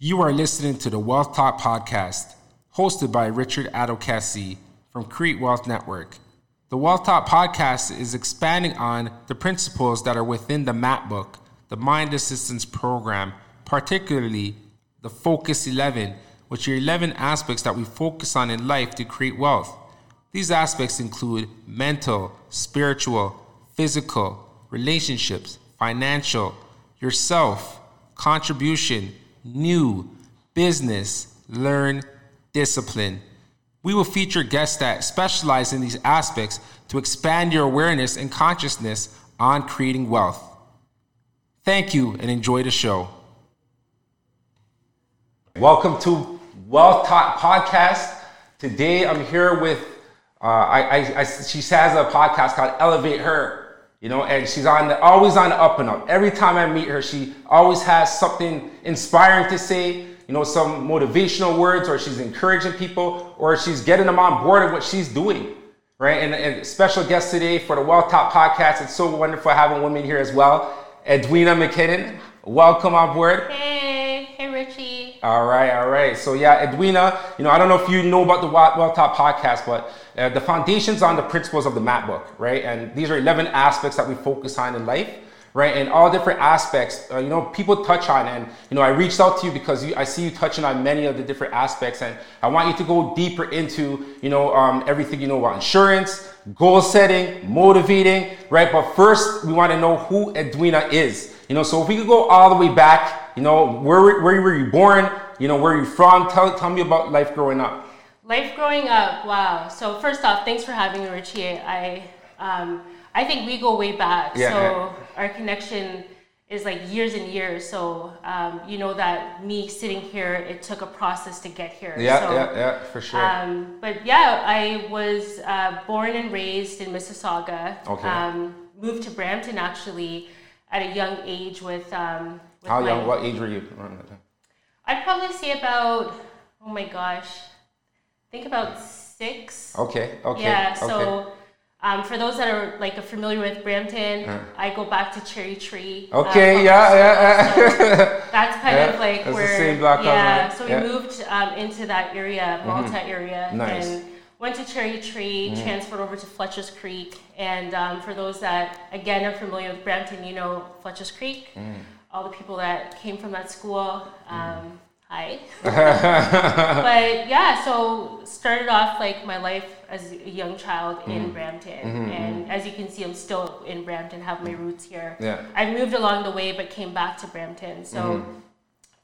You are listening to the Wealth Talk podcast, hosted by Richard Adokesi from Create Wealth Network. The Wealth Talk podcast is expanding on the principles that are within the MAP book, the Mind Assistance Program, particularly the Focus 11, which are 11 aspects that we focus on in life to create wealth. These aspects include mental, spiritual, physical, relationships, financial, yourself, contribution, new, business, learn, discipline. We will feature guests that specialize in these aspects to expand your awareness and consciousness on creating wealth. Thank you and enjoy the show. Welcome to Wealth Talk Podcast. Today I'm here with, uh, I, I, I, she has a podcast called Elevate Her you know, and she's on the, always on the up and up. Every time I meet her, she always has something inspiring to say, you know, some motivational words, or she's encouraging people, or she's getting them on board of what she's doing, right? And, and special guest today for the Wealth Talk podcast. It's so wonderful having women here as well. Edwina McKinnon, welcome on board. Hey, hey, Richie. All right, all right. So yeah, Edwina, you know, I don't know if you know about the Wealth Talk podcast, but uh, the foundations on the principles of the map book, right? And these are 11 aspects that we focus on in life, right? And all different aspects, uh, you know, people touch on. And, you know, I reached out to you because you, I see you touching on many of the different aspects. And I want you to go deeper into, you know, um, everything you know about insurance, goal setting, motivating, right? But first, we want to know who Edwina is. You know, so if we could go all the way back, you know, where, where were you born? You know, where are you from? Tell, tell me about life growing up. Life growing up, wow. So first off, thanks for having me, Richie. I um, I think we go way back. Yeah, so yeah. our connection is like years and years. So um, you know that me sitting here, it took a process to get here. Yeah, so, yeah, yeah, for sure. Um, but yeah, I was uh, born and raised in Mississauga. Okay. Um, moved to Brampton actually at a young age with. Um, with How young? What age were you? I'd probably say about. Oh my gosh think about six. Okay. Okay. Yeah. Okay. So. Um, for those that are like familiar with Brampton, uh. I go back to Cherry Tree. Uh, okay, uh, yeah, yeah, so that's kind yeah, of like that's where, the same block yeah. So we yeah. moved um, into that area, Malta mm-hmm. area, nice. and went to Cherry Tree, mm-hmm. transferred over to Fletcher's Creek, and um, for those that again are familiar with Brampton, you know Fletcher's Creek. Mm. All the people that came from that school. Hi. but yeah, so started off like my life as a young child mm. in Brampton, mm-hmm, and mm-hmm. as you can see, I'm still in Brampton, have my roots here. Yeah. I moved along the way, but came back to Brampton. So. Mm-hmm.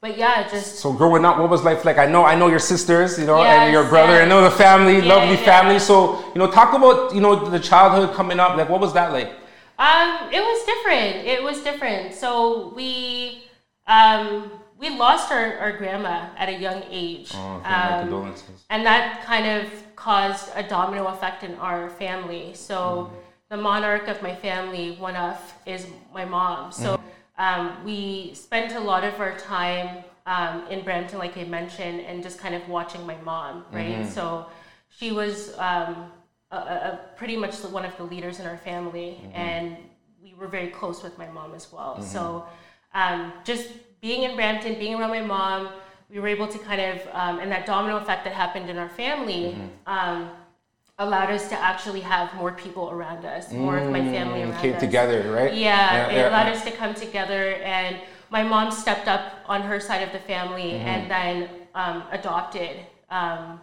But yeah, just so growing up, what was life like? I know, I know your sisters, you know, yes, and your brother. Yes. I know the family, yeah, lovely yeah. family. So you know, talk about you know the childhood coming up. Like, what was that like? Um, it was different. It was different. So we, um, we lost our, our grandma at a young age. Oh, um. And that kind of caused a domino effect in our family. So mm. the monarch of my family, one of, is my mom. So mm. um, we spent a lot of our time um, in Brampton, like I mentioned, and just kind of watching my mom, right? Mm-hmm. So she was um, a, a pretty much one of the leaders in our family, mm-hmm. and we were very close with my mom as well. Mm-hmm. So um, just being in Brampton, being around my mom, we were able to kind of, um, and that domino effect that happened in our family mm-hmm. um, allowed us to actually have more people around us, more mm, of my family mm, around came us. together, right? Yeah, yeah it yeah, allowed yeah. us to come together, and my mom stepped up on her side of the family mm-hmm. and then um, adopted um,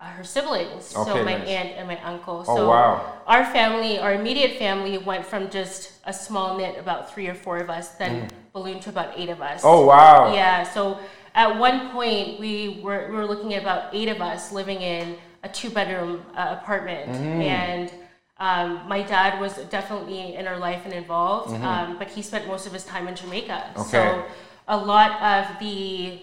uh, her siblings, okay, so my nice. aunt and my uncle. Oh, so wow. our family, our immediate family, went from just a small knit, about three or four of us, then mm. ballooned to about eight of us. Oh wow! Yeah. So at one point, we were we were looking at about eight of us living in a two bedroom uh, apartment, mm-hmm. and um, my dad was definitely in our life and involved, mm-hmm. um, but he spent most of his time in Jamaica. Okay. So a lot of the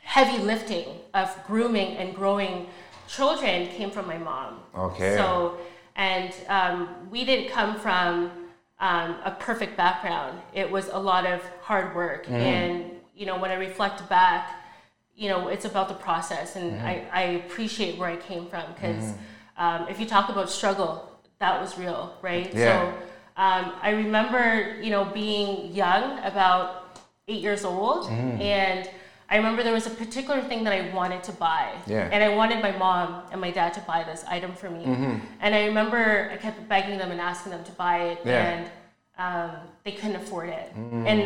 heavy lifting of grooming and growing children came from my mom. Okay. So, and um, we didn't come from um, a perfect background. It was a lot of hard work. Mm. And, you know, when I reflect back, you know, it's about the process. And mm. I, I appreciate where I came from because mm. um, if you talk about struggle, that was real, right? Yeah. So um, I remember, you know, being young, about eight years old, and I remember there was a particular thing that I wanted to buy. Yeah. And I wanted my mom and my dad to buy this item for me. Mm-hmm. And I remember I kept begging them and asking them to buy it, Yeah. and um, they couldn't afford it. Mm. And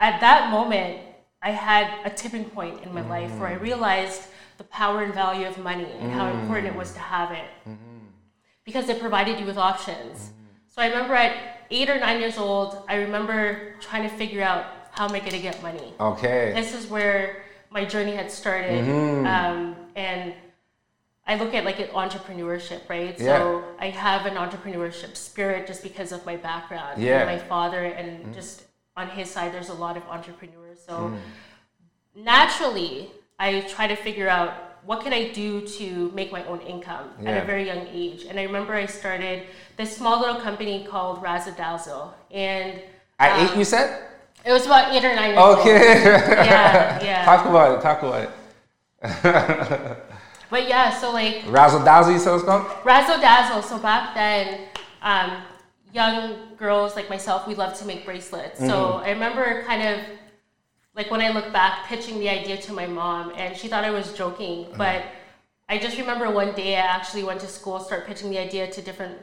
at that moment, I had a tipping point in my life where I Mm. realized the power and value of money and how important it was to have it Mm-hmm. because it provided you with options. So I remember at eight or nine years old, I remember trying to figure out how am I going to get money. Okay. This is where my journey had started, Mm-hmm. um, and I look at like an entrepreneurship, right? Yeah. So I have an entrepreneurship spirit just because of my background, Yeah. and my father, and just on his side, there's a lot of entrepreneurs. So Mm. naturally, I try to figure out what can I do to make my own income at a very young age. And I remember I started this small little company called Razzle Dazzle, and At um, eight, you said? It was about eight or nine years old. Okay. Yeah, yeah. Talk about it. Talk about it. But yeah, so like Razzle dazzle, you said it's called? Razzle Dazzle. So back then, um, young girls like myself, we loved to make bracelets. So Mm-hmm. I remember kind of like when I look back, pitching the idea to my mom, and she thought I was joking. Mm-hmm. But I just remember one day I actually went to school, start pitching the idea to different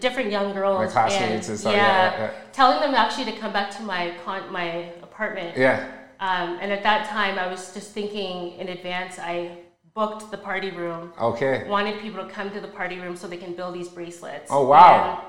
different young girls, Like classmates and stuff, yeah, yeah, yeah. telling them actually to come back to my con- my apartment. Yeah. Um, and at that time, I was just thinking in advance. I booked the party room Okay. wanted people to come to the party room so they can build these bracelets. Oh, wow.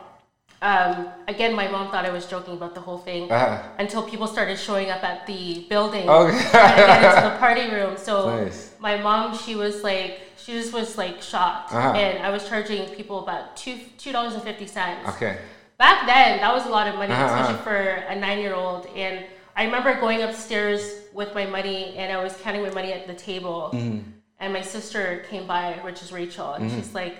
And, um, again, my mom thought I was joking about the whole thing Uh-huh. until people started showing up at the building Okay. trying to get into the party room. So Nice. my mom, she was like, she just was like shocked, Uh-huh. and I was charging people about two two dollars and fifty cents. Okay. Back then, that was a lot of money, Uh-huh, especially uh-huh. for a nine-year-old. And I remember going upstairs with my money, and I was counting my money at the table. Mm-hmm. And my sister came by, which is Rachel, and she's like,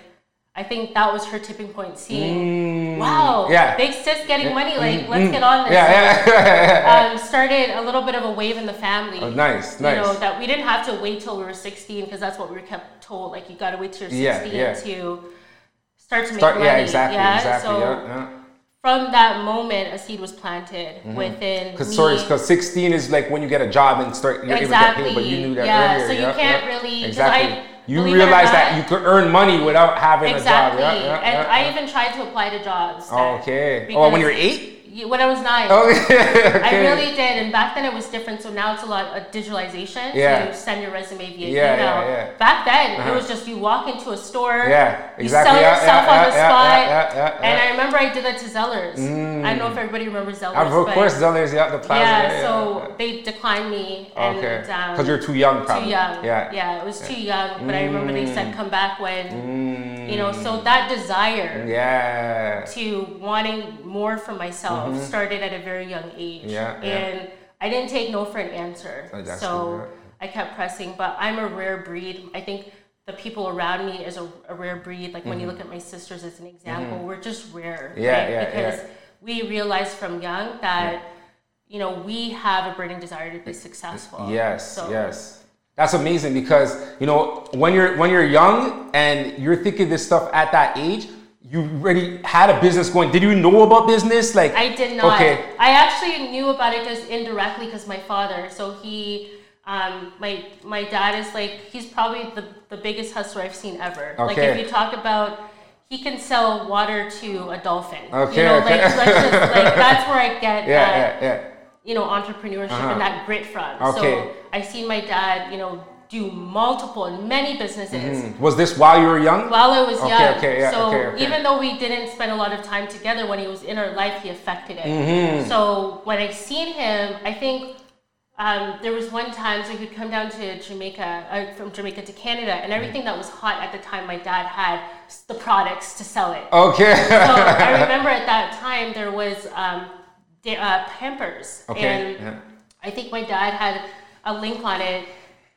I think that was her tipping point, seeing, wow, Mm. Yeah. big sis getting money, like let's get on this. Yeah, yeah. Um, started a little bit of a wave in the family. Oh, nice, You know that we didn't have to wait till we were 16 because that's what we were kept told. Like you got to wait till you're 16 yeah. to start to make Start, money. yeah, exactly, yeah? exactly. So yeah, yeah. from that moment, a seed was planted within Because sorry, because 16 is like when you get a job and start you're exactly. able to get paid, but you knew that yeah, earlier. so you yeah, can't yeah. really exactly. I, you believe realize that you could earn money without having exactly. a job. Yeah, yeah, and yeah, I even tried to apply to jobs. Okay. Oh, when you were eight? When I was nine. Okay. I really did, and back then it was different. So now it's a lot of digitalization. Yeah. So you send your resume via Yeah, email. yeah, yeah. Back then Uh-huh. it was just you walk into a store. Yeah, You sell Yeah, yourself yeah, on the spot. And. I remember I did that to Zellers. I don't know if everybody remembers Zellers. But of course, Zellers, yeah, the plaza. yeah, so they declined me. And, Okay. um, Because you're too young, probably. too young. Yeah. yeah, it was too young. But I remember they said come back when Mm, you know. So that desire yeah. to wanting more for myself started at a very young age. Mm-hmm. Yeah, yeah. And I didn't take no for an answer. Oh, so good, I kept pressing. But I'm a rare breed. I think the people around me is a, a rare breed. Like when you look at my sisters as an example, we're just rare. Mm-hmm. Yeah, right? yeah, Because yeah. we realized from young that, you know, we have a burning desire to be successful. Yes, So- yes. That's amazing because you know when you're when you're young and you're thinking this stuff at that age, you already had a business going. Did you know about business? Like I did not. Okay. I actually knew about it just indirectly because my father. So he, um, my my dad is like he's probably the the biggest hustler I've seen ever. Okay. Like if you talk about. He can sell water to a dolphin. Okay, You know, okay. like, just, like that's where I get Yeah, that, yeah, yeah. you know, entrepreneurship Uh-huh. and that grit from. Okay. So I seen my dad, you know, do multiple and many businesses Was this while you were young? while I was Okay, young. okay, yeah, so okay, even though we didn't spend a lot of time together when he was in our life, he affected it. Mm-hmm. So when I seen him, I think um, there was one time so he'd come down to Jamaica, uh, from Jamaica to Canada, and everything that was hot at the time, my dad had the products to sell it. Okay. So I remember at that time there was um, uh, Pampers, Okay, and yeah. I think my dad had a link on it.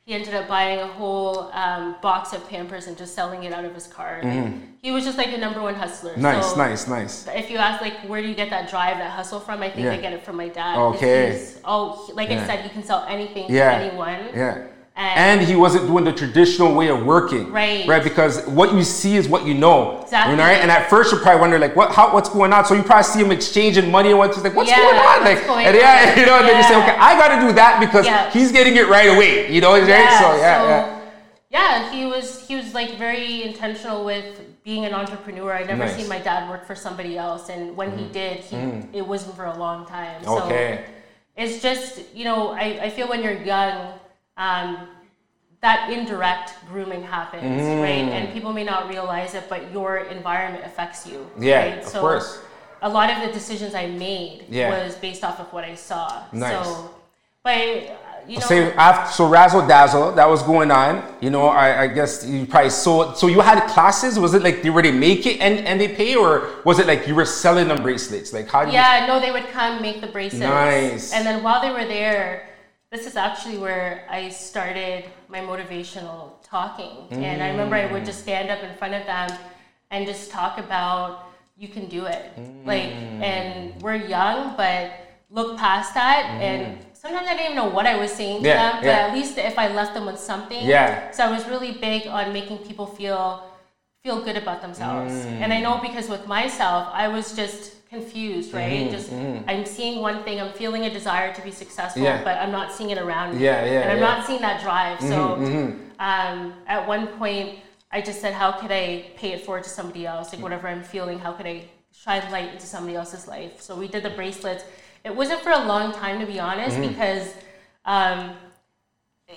He ended up buying a whole um, box of Pampers and just selling it out of his car. Like, He was just like the number one hustler. Nice, So nice, nice. If you ask like where do you get that drive, that hustle from, I think Yeah. I get it from my dad. Okay. Oh, like Yeah. I said, you can sell anything Yeah. to anyone. Yeah. And, and he wasn't doing the traditional way of working, Right. Right, because what you see is what you know, Exactly. You know, right? And at first you probably wonder like, what, how, what's going on? So you probably see him exchanging money and what's like, what's Yeah, going on? what's Like, going and yeah, on? you know, and then you say, okay, I got to do that because Yeah. he's getting it right away, you know, right? So yeah, so, yeah. yeah, he was he was like very intentional with being an entrepreneur. I never Nice. Mm-hmm. seen my dad work for somebody else, and when he did, he it wasn't for a long time. So Okay. it's just you know I, I feel when you're young, um, that indirect grooming happens, Mm. right? And people may not realize it, but your environment affects you. Yeah, right? of course. A lot of the decisions I made Yeah. was based off of what I saw. Nice. So, but uh, you know, So after so razzle dazzle that was going on, you know. I, I guess you probably saw. So you had classes. Was it like they were they make it and, and they pay, or was it like you were selling them bracelets? Like how do you? Yeah, no, they would come make the bracelets. Nice. And then while they were there, this is actually where I started my motivational talking. And I remember I would mm. just stand up in front of them and just talk about you can do it. Like, mm. and we're young, but look past that. Mm. And sometimes I didn't even know what I was saying to Yeah, them, but yeah. at least if I left them with something. Yeah. So I was really big on making people feel feel good about themselves. Mm. And I know because with myself, I was just confused, right? Mm-hmm, just I'm seeing one thing, I'm feeling a desire to be successful, Yeah. but I'm not seeing it around me. Yeah, yeah, And I'm yeah. Mm-hmm, not seeing that drive. So um, at one point, I just said, how could I pay it forward to somebody else? Like whatever I'm feeling, how could I shine light into somebody else's life? So we did the bracelets. It wasn't for a long time, to be honest, Mm-hmm. because. Um,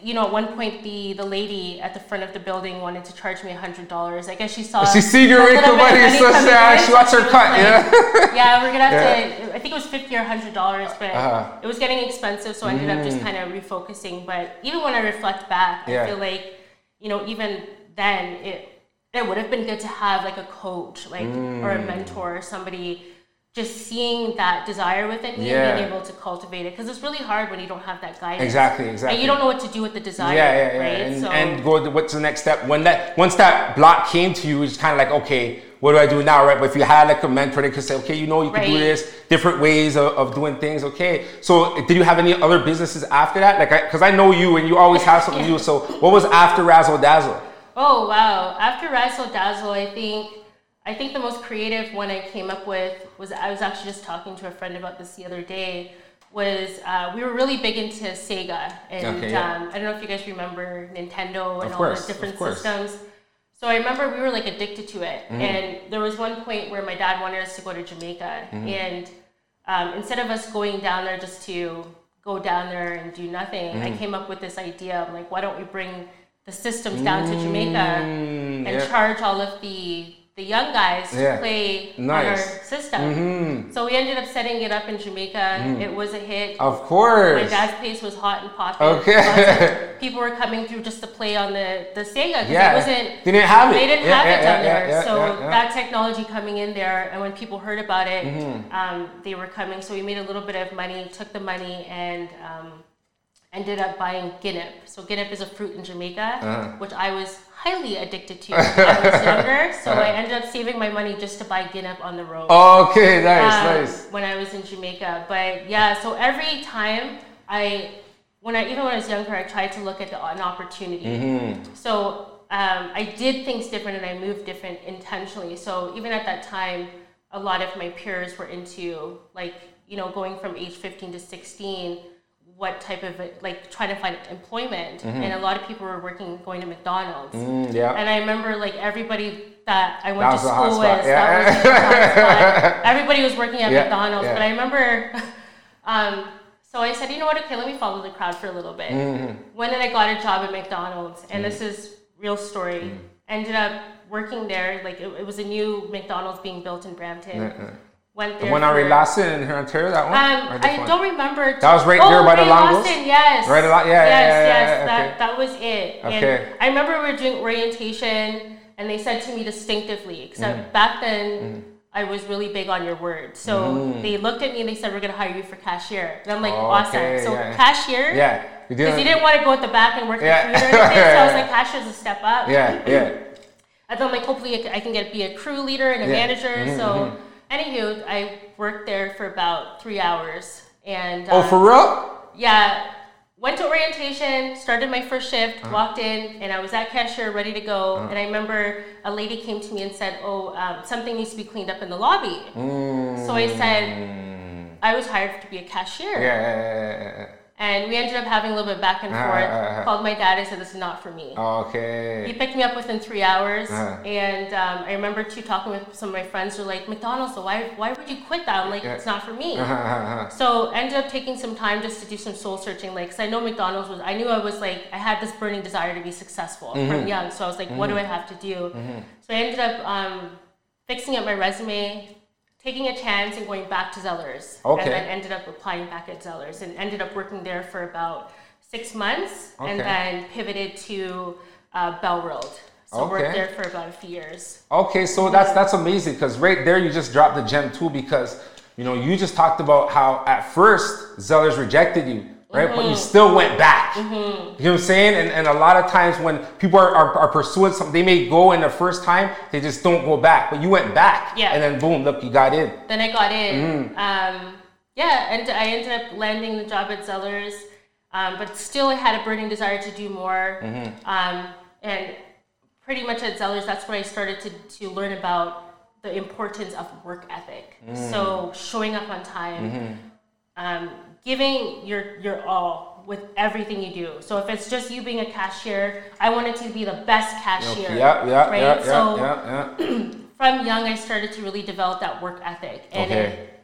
you know, at one point, the the lady at the front of the building wanted to charge me a hundred dollars. I guess she saw. She seen your income bit money, so in, she wants her cut, like, yeah. yeah, we're gonna have Yeah. to. I think it was fifty or hundred dollars, but Uh-huh. Mm. it was getting expensive, so I ended up just kind of refocusing. But even when I reflect back, Yeah. I feel like, you know, even then, it it would have been good to have like a coach, like or a Mm. mentor, or somebody. Just seeing that desire within me Yeah. and being able to cultivate it, because it's really hard when you don't have that guidance. Exactly, exactly. And you don't know what to do with the desire, Yeah, yeah, yeah. right? And, so, and go to what's the next step? When that once that block came to you, it's kind of like, okay, what do I do now, right? But if you had like a mentor that could say, okay, you know, you can do this, different ways of, of doing things. Okay, so did you have any other businesses after that? Like, because I, know you and you always have something new. So what was after Razzle Dazzle? Oh wow! After Razzle Dazzle, I think I think the most creative one I came up with was I was actually just talking to a friend about this the other day. Was uh, we were really big into Sega, and Okay, yeah. um, I don't know if you guys remember Nintendo and Of all course, the different systems. So I remember we were like addicted to it, Mm-hmm. and there was one point where my dad wanted us to go to Jamaica, Mm-hmm. and um, instead of us going down there just to go down there and do nothing, Mm-hmm. I came up with this idea. I'm like, why don't we bring the systems down to Jamaica Mm, and yeah. charge all of the the young guys to Yeah. play on Nice. our system? Mhm. So we ended up setting it up in Jamaica. It was a hit. Of course. My dad's place was hot and popping. Okay. People were coming through just to play on the the Sega because Yeah. it wasn't. They didn't have it. They didn't Yeah, have it down there. so that technology coming in there, and when people heard about it, Mm-hmm. um, they were coming. So we made a little bit of money, took the money, and um, ended up buying Guinnep. So Guinnep is a fruit in Jamaica, Uh-huh. which I was highly addicted to when I was younger. So I ended up saving my money just to buy Guinnep on the road Okay, nice, um, nice. when I was in Jamaica. But yeah, so every time I, when I even when I was younger, I tried to look at the, an opportunity. Mm-hmm. So um, I did things different and I moved different intentionally. So even at that time, a lot of my peers were into like you know going from age 15 to 16 what type of like trying to find employment and a lot of people were working going to mcdonald's Mm, yeah. and I remember like everybody that I went That to school with, yeah. that was the hot spot. Everybody was working at Yeah, McDonald's, yeah. but I remember. Um, so I said, you know what? Okay, let me follow the crowd for a little bit. Mm-hmm. When did I got a job at McDonald's? And this is real story. Mm. Ended up working there. Like it, it was a new McDonald's being built in Brampton. Went The there. one on for- Ray Lawson in Ontario, that one? um, I one? don't remember. That was right oh, there by the Ray Longos? Lawson, yes. Right along- yeah, yeah, yes, yeah, yeah, yes. yeah, that, okay. that was it. Okay. And I remember we were doing orientation, and they said to me distinctively, except Mm. back then. I was really big on your word. So Mm. they looked at me and they said, We're going to hire you for cashier. And I'm like, Oh, Awesome. okay, So yeah. cashier? Yeah. Because you didn't want to go at the back and work Yeah. the food or anything. So I was like, cashier's a step up. Yeah, yeah. I thought like hopefully I can get be a crew leader and a Yeah. manager. Mhm, so anywho, I worked there for about three hours. And Oh, uh, for real? yeah, went to orientation, started my first shift, Uh-huh. walked in, and I was at cashier ready to go. And I remember a lady came to me and said, "Oh, um, something needs to be cleaned up in the lobby." So I said, "I was hired to be a cashier." Mm. Yeah, And we ended up having a little bit back and Uh-huh, forth. uh-huh. Called my dad and said, "This is not for me." Okay. He picked me up within three hours, Uh-huh. and um, I remember too talking with some of my friends. Who were like, "McDonald's, so why why would you quit that?" I'm like, "It's not for me." Uh-huh. So ended up taking some time just to do some soul searching, like, cause I know McDonald's was. I knew I was like, I had this burning desire to be successful Mm-hmm. from young. So I was like, what do I have to do? So I ended up um, fixing up my resume, taking a chance, and going back to Zellers. Okay. And then ended up applying back at Zellers, and ended up working there for about six months, and then pivoted to uh, Bell World. So Okay. worked there for about a few years. Okay, so that's that's amazing because right there you just dropped the gem too because you know you just talked about how at first Zellers rejected you, right? But you still went back. You know what I'm saying? And, and a lot of times when people are, are, are pursuing something, they may go in the first time, they just don't go back. But you went back. Yeah. And then boom, look, you got in. Then I got in. Mm-hmm. Um, yeah, and I ended up landing the job at Zellers, um, but still I had a burning desire to do more. Mm-hmm. Um, and pretty much at Zellers, that's where I started to, to learn about the importance of work ethic. Mm. So showing up on time, Mm-hmm. um, giving your your all with everything you do. So if it's just you being a cashier, I wanted to be the best cashier. Yeah, yeah, right? yeah, so yeah, yeah, from young, I started to really develop that work ethic, and Okay. it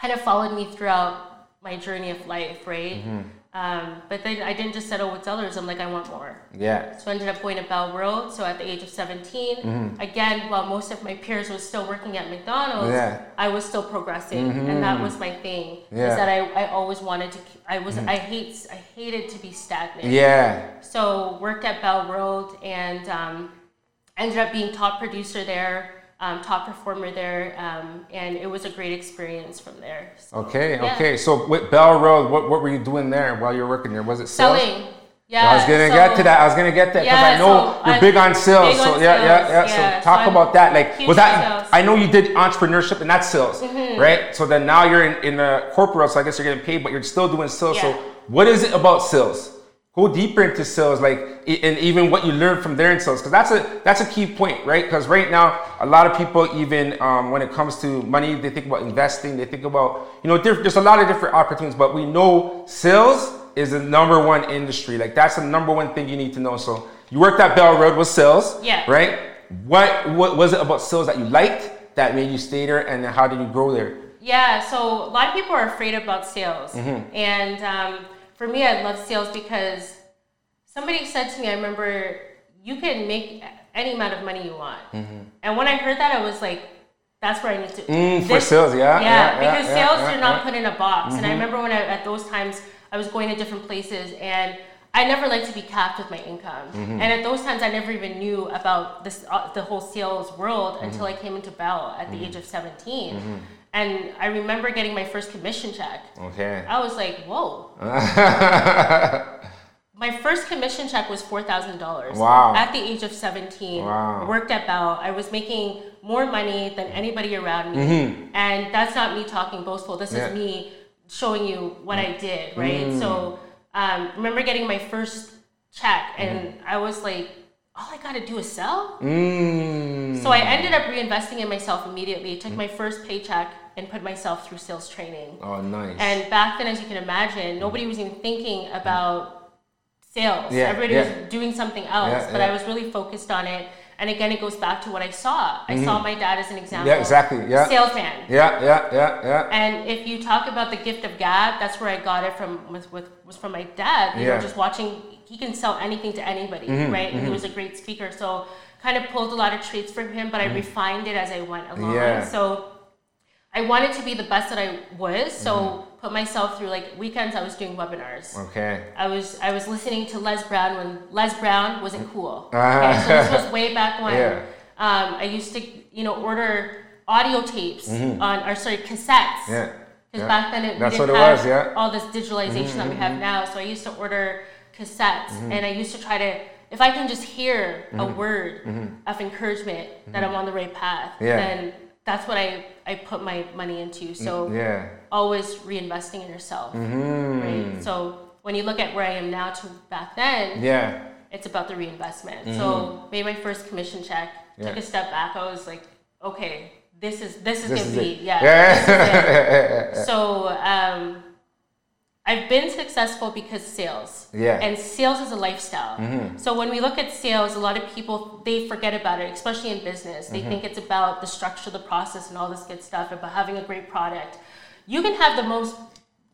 kind of followed me throughout my journey of life, right? Mm-hmm. Um, but then I didn't just settle with Zellers. I'm like, I want more. yeah. So I ended up going to Bell World. So at the age of 17, Mm-hmm. again, while most of my peers were still working at McDonald's, Yeah. I was still progressing, and that was my thing. Yeah. Mm-hmm. Is that I, I always wanted to. I was I hate I hated to be stagnant. Yeah. So worked at Bell World and um, ended up being top producer there, um, top performer there, um, and it was a great experience from there. So, Okay, yeah. okay. So with Bell World, what, what were you doing there while you were working there? Was it sales? Selling. Yeah. I was gonna so- get to that. I was gonna get that because Yeah, I know so you're big on sales. big so on yeah, yeah, sales, yeah. yeah. So talk So about that. Like, was that? sales. Mm-hmm. I know you did entrepreneurship and that's sales, right? So then now you're in, in the corporate, so I guess you're getting paid, but you're still doing sales. So what is it about sales? Go deeper into sales, like, and even what you learned from there in sales, because that's a that's a key point, right? Because right now, a lot of people, even um, when it comes to money, they think about investing. They think about, you know, diff- there's a lot of different opportunities, but we know sales is the number one industry. Like that's the number one thing you need to know. So you worked at Bell World with sales, Yeah. right? What what was it about sales that you liked that made you stay there, and how did you grow there? Yeah, so a lot of people are afraid about sales. Mm-hmm. And um, for me, I love sales because somebody said to me, I remember, you can make any amount of money you want. And when I heard that, I was like, that's where I need to. Mm, for sales, yeah, Yeah, yeah, because yeah, sales yeah, you're not put in a box. And I Mm-hmm. remember when I, at those times, I was going to different places and I never liked to be capped with my income. Mm-hmm. And at those times, I never even knew about this uh, the whole sales world until Mm-hmm. I came into Bell at the age of 17. And I remember getting my first commission check. Okay. I was like, whoa. my first commission check was $4,000. Wow. At the age of 17. Wow. Worked at Bell. I was making more money than anybody around me. And that's not me talking boastful. This Mm-hmm. Yeah. is me showing you what I did, right? So um, remember getting my first check and I was like, all I gotta do is sell? Mm. So I ended up reinvesting in myself immediately. Took my first paycheck and put myself through sales training. Oh, nice. And back then, as you can imagine, nobody was even thinking about sales. Yeah, Everybody yeah. was doing something else, Yeah, but. I was really focused on it. And again, it goes back to what I saw. I saw my dad as an example. Mm-hmm. Yeah, exactly, yeah. Salesman. yeah, yeah, yeah, yeah. And if you talk about the gift of gab, that's where I got it from. Was with was from my dad. You Yeah. Mm-hmm, know, just watching. He can sell anything to anybody, right? And he was a great speaker. So kind of pulled a lot of traits from him, but I refined it as I went along. Mm-hmm. Yeah. So I wanted to be the best that I was. So Mm-hmm. put myself through like weekends. I was doing webinars. Okay. I was I was listening to Les Brown when Les Brown wasn't cool. Ah. Okay, so this was way back when. Yeah. Um, I used to you know order audio tapes on or sorry cassettes. Mm-hmm. Yeah. Because yeah. back then it, we didn't have was, yeah. Mm-hmm, all this digitalization that we have now. So I used to order cassettes, and I used to try to, if I can just hear a Mm-hmm. word of encouragement that I'm on the right path, Yeah. then that's what I, I put my money into. So Yeah. always reinvesting in yourself, Mm-hmm. right? So when you look at where I am now to back then, Yeah. it's about the reinvestment. So made my first commission check, took a step back. I was like, okay, this is this is This gonna is be it. yeah. Yeah. this is it. so um, I've been successful because sales. Yeah. Mm-hmm. And sales is a lifestyle. So when we look at sales, a lot of people they forget about it, especially in business. Mm-hmm. They think it's about the structure, the process, and all this good stuff, about having a great product. You can have the most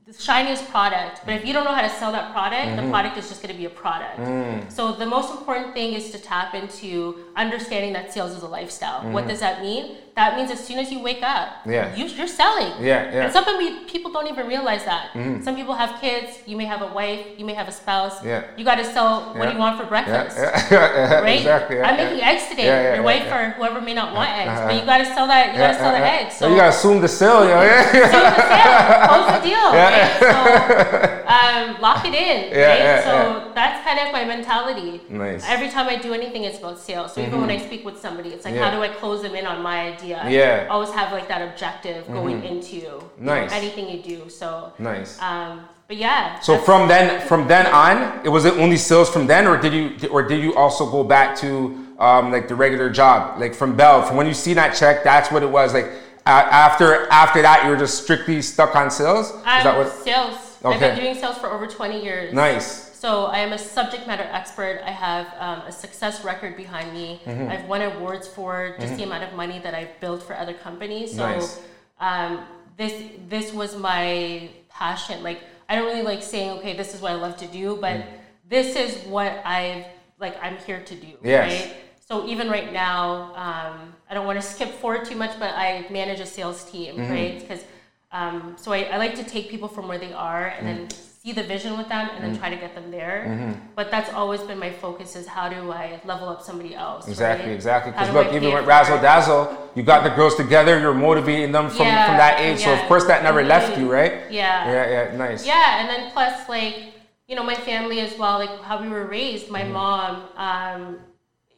the shiniest product, but if you don't know how to sell that product, Mm-hmm. the product is just going to be a product. Mm. So the most important thing is to tap into understanding that sales is a lifestyle. What does that mean? That means as soon as you wake up. Yeah. you, you're selling. Yeah, yeah. And some people, people don't even realize that. Some people have kids. You may have a wife. You may have a spouse. Yeah. You got to sell what do Yeah. you want for breakfast. yeah, Right? exactly. yeah, I'm yeah. making eggs today. Yeah, yeah, Your yeah, wife yeah. or whoever may not want eggs, uh-huh. but you got to sell that. You got to sell the Yeah, eggs. So you gotta assume the sale, yo. Yeah. seal the sale, close the deal, right? So um, lock it in, Yeah, right? yeah, so yeah. that's kind of my mentality. Nice. Mm-hmm. Every time I do anything, it's about sales. So even when I speak with somebody, it's like, how do I close them in on my idea? Yeah. Mm-hmm. Always have like that objective going into you know, Nice. anything you do. So, Nice. um, but yeah. So from then, from then on, it was it only sales from then, or did you, or did you also go back to um, like the regular job, like from Bell? From when you see that check, that's what it was. Like after after that, you were just strictly stuck on sales. I'm that what? sales. I've been doing sales for over 20 years. Nice. So I am a subject matter expert. I have um, a success record behind me. Mm-hmm. I've won awards for just the amount of money that I've built for other companies. So Nice. um, this this was my passion. Like I don't really like saying, okay, this is what I love to do, but Mm. this is what I've like I'm here to do. Yes. Right. So even right now, um, I don't want to skip forward too much, but I manage a sales team, Mm-hmm. right? Because um, so I, I like to take people from where they are and then Mm. see the vision with them and then try to get them there. Mm-hmm. But that's always been my focus: is how do I level up somebody else? Exactly, right? exactly. Because do I look, even with? Razzle Dazzle, you got the girls together. You're motivating them from, Yeah, from that age. So of course that never left you, Mhm. right? Yeah. Yeah, yeah. Nice. Yeah, and then plus like you know my family as well, like how we were raised. My Mm-hmm. mom, um,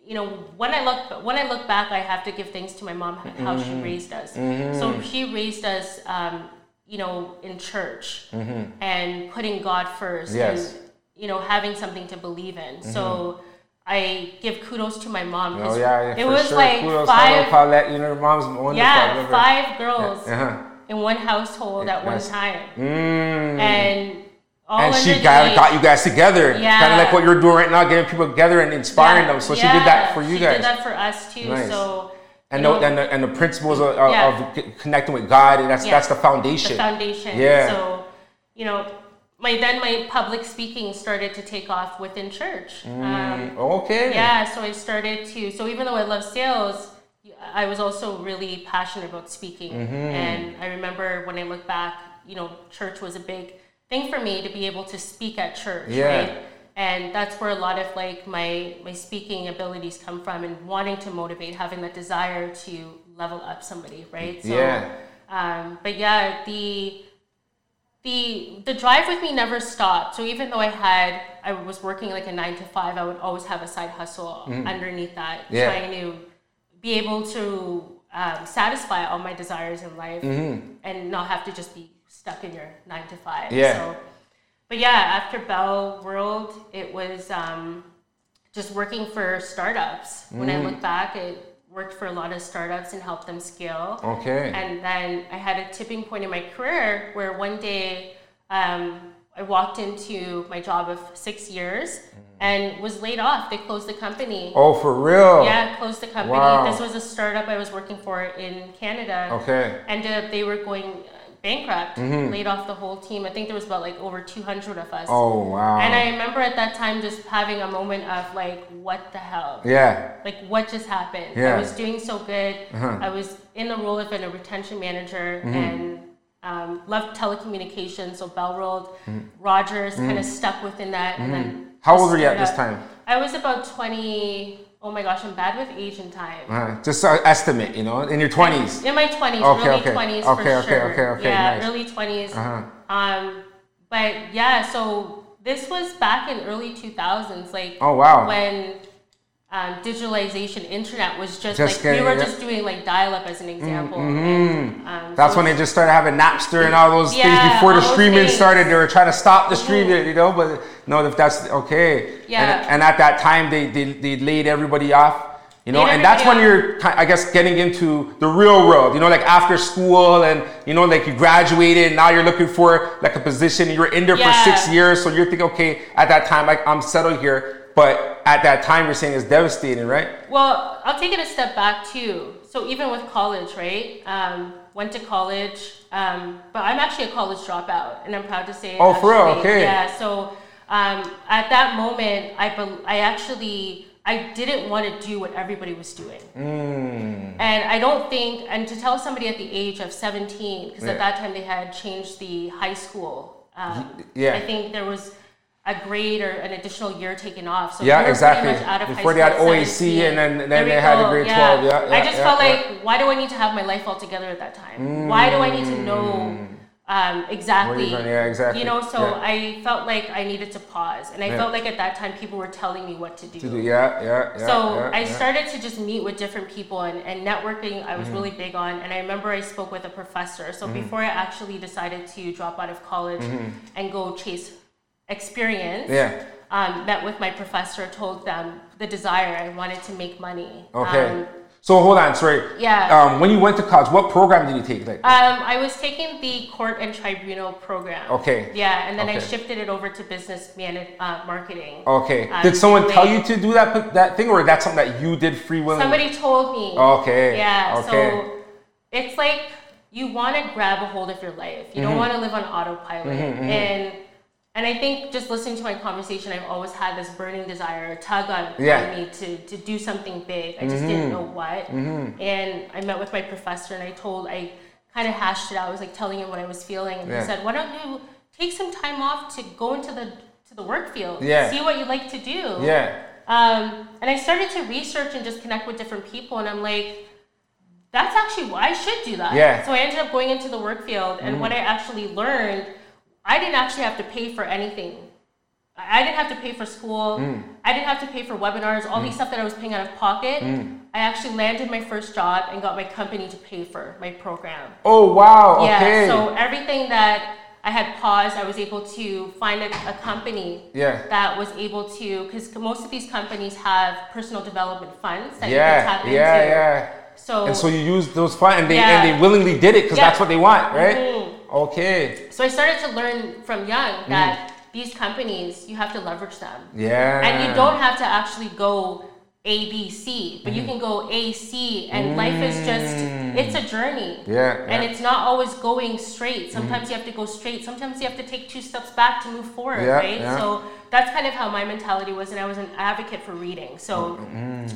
you know, when I look when I look back, I have to give thanks to my mom how Mm-hmm. she raised us. So she raised us, um, you know, in church and putting God first, Mm-hmm. Yes. and you know having something to believe in. So. I give kudos to my mom. Oh yeah, yeah. it was sure. like Kudos, five, Paulette. You know, your mom's wonderful. yeah, I love her. five girls Uh-huh. in one household at one time, Mm. and all and she got, got you guys together. Yeah. Kind of like what you're doing right now, getting people together and inspiring Yeah, them. So she did that for you she guys. She did that for us too. Nice. So and, the, and, the, and the principles of, of, Yeah. connecting with God, and that's Yeah. that's the foundation. the foundation. Yeah. So you know, my then my public speaking started to take off within church. Um, okay. yeah, so I started to. So even though I love sales, I was also really passionate about speaking. Mm-hmm. And I remember when I look back, you know, church was a big thing for me to be able to speak at church. Yeah. Right? And that's where a lot of like my my speaking abilities come from, and wanting to motivate, having that desire to level up somebody, right? So, Yeah. Um, but yeah, the the the drive with me never stopped. So even though I had I was working like a nine to five, I would always have a side hustle underneath that, Mm-hmm. Yeah. trying to be able to um, satisfy all my desires in life and not have to just be stuck in your nine to five. Yeah. So, but yeah, after Bell World, it was um, just working for startups. When Mm. I look back, it worked for a lot of startups and helped them scale. Okay. And then I had a tipping point in my career where one day um, I walked into my job of six years and was laid off. They closed the company. oh, for real? Yeah, closed the company. Wow. This was a startup I was working for in Canada. Okay. And uh, they were going bankrupt, Mm-hmm. laid off the whole team. I think there was about like over 200 of us. Oh, wow. And I remember at that time just having a moment of like, what the hell? yeah. like what just happened Yeah. i was doing so good Uh-huh. i was in the role of a retention manager Mm-hmm. and um, loved telecommunications so bell world rogers kind of stuck within that and then Mm-hmm. How old were you at this time? i was about 20 oh my gosh i'm bad with age and time Uh, just an estimate, you know, in your 20s. in my 20s Okay, early okay. 20s Okay, for okay, sure okay, okay, yeah nice. early 20s Uh-huh. um, but yeah so this was back in early 2000s like Oh, wow. when um, digitalization, internet was just, Just like getting- we were yeah. just doing like dial-up as an example. Mm-hmm. And, um, That's so when they just started having Napster and all those Yeah, things before the streaming things. Mm-hmm. started. They were trying to stop the streaming, you know. But no, if that's okay. Yeah. And, and at that time, they, they they laid everybody off. You know, and that's when you're, I guess, getting into the real world. You know, like after school, and you know, like you graduated, and now you're looking for like a position. you're in there Yeah. for six years, so you're thinking, okay, at that time, like I'm settled here. But at that time, you're saying it's devastating, right? Well, I'll take it a step back too. So even with college, right? Um, went to college, um, but I'm actually a college dropout, and I'm proud to say. Oh, for real? Okay. Yeah. So um, at that moment, I bel I actually I didn't want to do what everybody was doing, Mm. and I don't think and to tell somebody at the age of 17, because Yeah. at that time they had changed the high school. Um, yeah. I think there was. A grade or an additional year taken off, so Yeah, exactly. pretty much out of high Before they had OAC and then- then they had the go, grade 12. Yeah, yeah, I just yeah, felt yeah. like, why do I need to have my life all together at that time? Why do I need to know um, exactly? Mm. going, yeah, exactly, You know, so yeah. I felt like I needed to pause, and I Yeah. felt like at that time people were telling me what to do. To do- Yeah, yeah, yeah. So yeah, I yeah. started to just meet with different people and, and networking I Mm-hmm. was really big on. And I remember I spoke with a professor. So before I actually decided to drop out of college and go chase experience, Mm-hmm. Yeah. um, met with my professor, told them the desire I wanted to make money. Okay. Um, so hold on, sorry. Yeah. Um, when you went to college, what program did you take? Like, um, I was taking the court and tribunal program. Okay. Yeah, and then I shifted it over to business man- uh, marketing. okay. um, did someone tell you to do that that thing, or that's something that you did free will? Somebody told me. Okay. Yeah. Okay. So it's like you want to grab a hold of your life. You Mm-hmm. don't want to live on autopilot. And and I think just listening to my conversation, I've always had this burning desire, a tug on, Yeah. Mm-hmm. me to, to do something big. I just didn't know what. And I met with my professor and I told, I kind of hashed it out. I was like telling him what I was feeling. And Yeah. he said, why don't you take some time off to go into the to the work field, Yeah. see what you like to do. Yeah. Um, and I started to research and just connect with different people, and I'm like, that's actually why I should do that. Yeah. Mm. So I ended up going into the work field, and what I actually learned, I didn't actually have to pay for anything. I didn't have to pay for school. Mm. I didn't have to pay for webinars, all these stuff that I was paying out of pocket. Mm. I actually landed my first job and got my company to pay for my program. Oh wow. Yeah, Okay. so everything that I had paused, I was able to find a, a company Yeah. that was able to, because most of these companies have personal development funds that you yeah. can tap Yeah. into. Yeah. So, And so you use those funds, and they Yeah. and they willingly did it because Yeah. that's what they want, right? Mhm. Okay. so I started to learn from young Mm. that these companies, you have to leverage them. Yeah. And you don't have to actually go A, B, C, but Mm-hmm. you can go A, C, and life is just, it's a journey. Mm. Yeah. And yeah. it's not always going straight. Sometimes you have to go straight. Sometimes you have to take two steps back to move forward, Yeah, right? yeah. So that's kind of how my mentality was, and I was an advocate for reading. So Mm-hmm.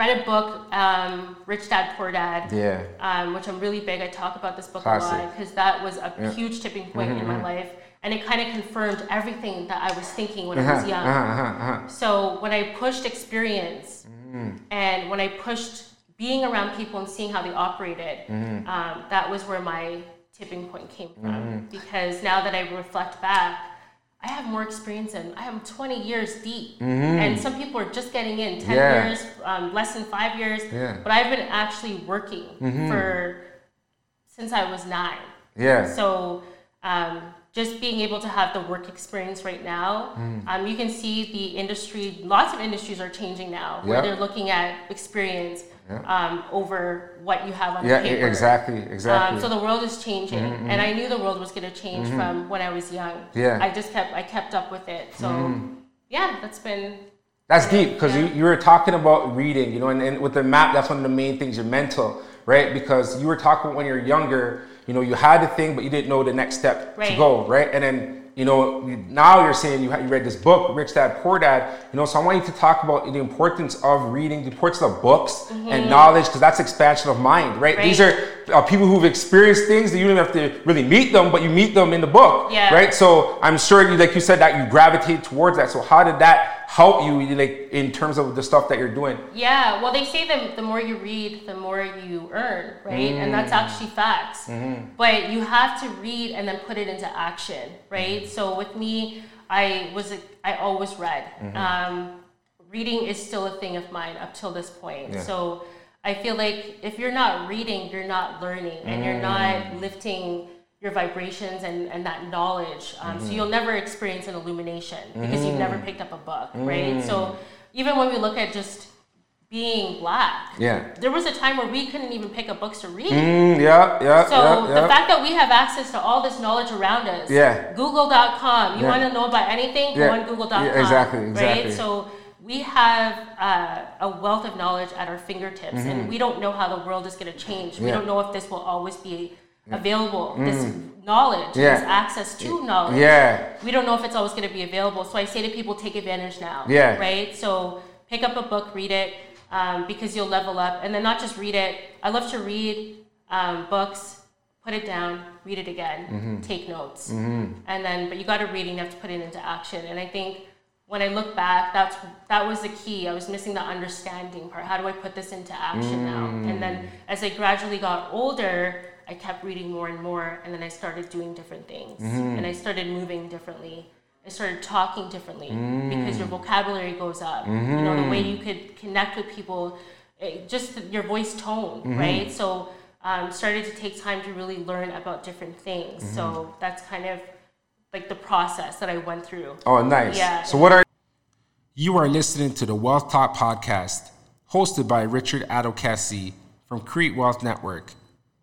Read a book, um, Rich Dad Poor Dad, Yeah. um, which I'm really big. I talk about this book Classic. a lot because that was a Yeah. Mm-hmm, huge tipping point in my life, and it kind of confirmed everything that I was thinking when I Uh-huh, was young. uh-huh, uh-huh, uh-huh. So when I pushed experience Mm. and when I pushed being around people and seeing how they operated, Mm-hmm. um, that was where my tipping point came from. Because now that I reflect back, I have more experience and I am 20 years deep, and some people are just getting in 10 Mm-hmm. Yeah. years, um, less than five years. Yeah. Mm-hmm. But I've been actually working for since I was nine. Yeah. So um, just being able to have the work experience right now, Mm. um, you can see the industry. Lots of industries are changing now, where Yeah. they're looking at experience Yeah. um, over what you have on Yeah. paper. e- Exactly. Exactly. Mm-hmm, Um, so the world is changing, and I knew the world was going to change from when I was young. Yeah. Mm. I just kept I kept up with it. So yeah, that's been That's deep because Yeah. you, you were talking about reading, you know, and, and with the map, that's one of the main things, your mental, right? Because you were talking when you're younger, you know, you had the thing, but you didn't know the next step to go, right? And then, you know, now you're saying you, you read this book, Rich Dad Poor Dad, you know, so I want you to talk about the importance of reading, the importance of books and knowledge, because that's expansion of mind, right? Right. These are uh, people who've experienced things that you don't have to really meet them, but you meet them in the book, Yeah. right? So I'm sure, you, like you said, that you gravitate towards that. So how did that help you, like in terms of the stuff that you're doing? Yeah, well, they say that the more you read, the more you earn, right? And that's actually facts. But you have to read and then put it into action, right? So with me, I was I always read. Um, reading is still a thing of mine up till this point. Yeah. So I feel like if you're not reading, you're not learning, and you're Mm. not lifting your vibrations and, and that knowledge. Um, Mm-hmm. So you'll never experience an illumination because you've never picked up a book, Mm. right? So even when we look at just being black, Yeah. there was a time where we couldn't even pick up books to read. Mm, yeah, yeah, So yeah, the fact that we have access to all this knowledge around us, Yeah. Google.com. You Yeah. want to know about anything? Yeah. Go on Google.com. Yeah, exactly, exactly. Right. So we have uh, a wealth of knowledge at our fingertips, and we don't know how the world is going to change. We Mm-hmm. Don't know if this will always be available. This knowledge, Mm. Yeah. this access to knowledge. Yeah. We don't know if it's always going to be available. So I say to people, take advantage now. Yeah. Right. So pick up a book, read it, um, because you'll level up, and then not just read it. I love to read um, books, put it down, read it again, Mm-hmm. take notes, and then but you got to read and you have to put it into action. And I think when I look back, that's that was the key. I was missing the understanding part. How do I put this into action now? And then as I gradually got older, I kept reading more and more, and then I started doing different things, mm-hmm. and I started moving differently. I started talking differently mm. because your vocabulary goes up. You know, the way you mm-hmm. could connect with people, it, just your voice tone, mm-hmm. right? So, um, started to take time to really learn about different things. So that's kind of like the process that I went through. Oh, nice. Yeah. So what are you are listening to the Wealth Talk podcast, hosted by Richard Adokasi from Crete Wealth Network.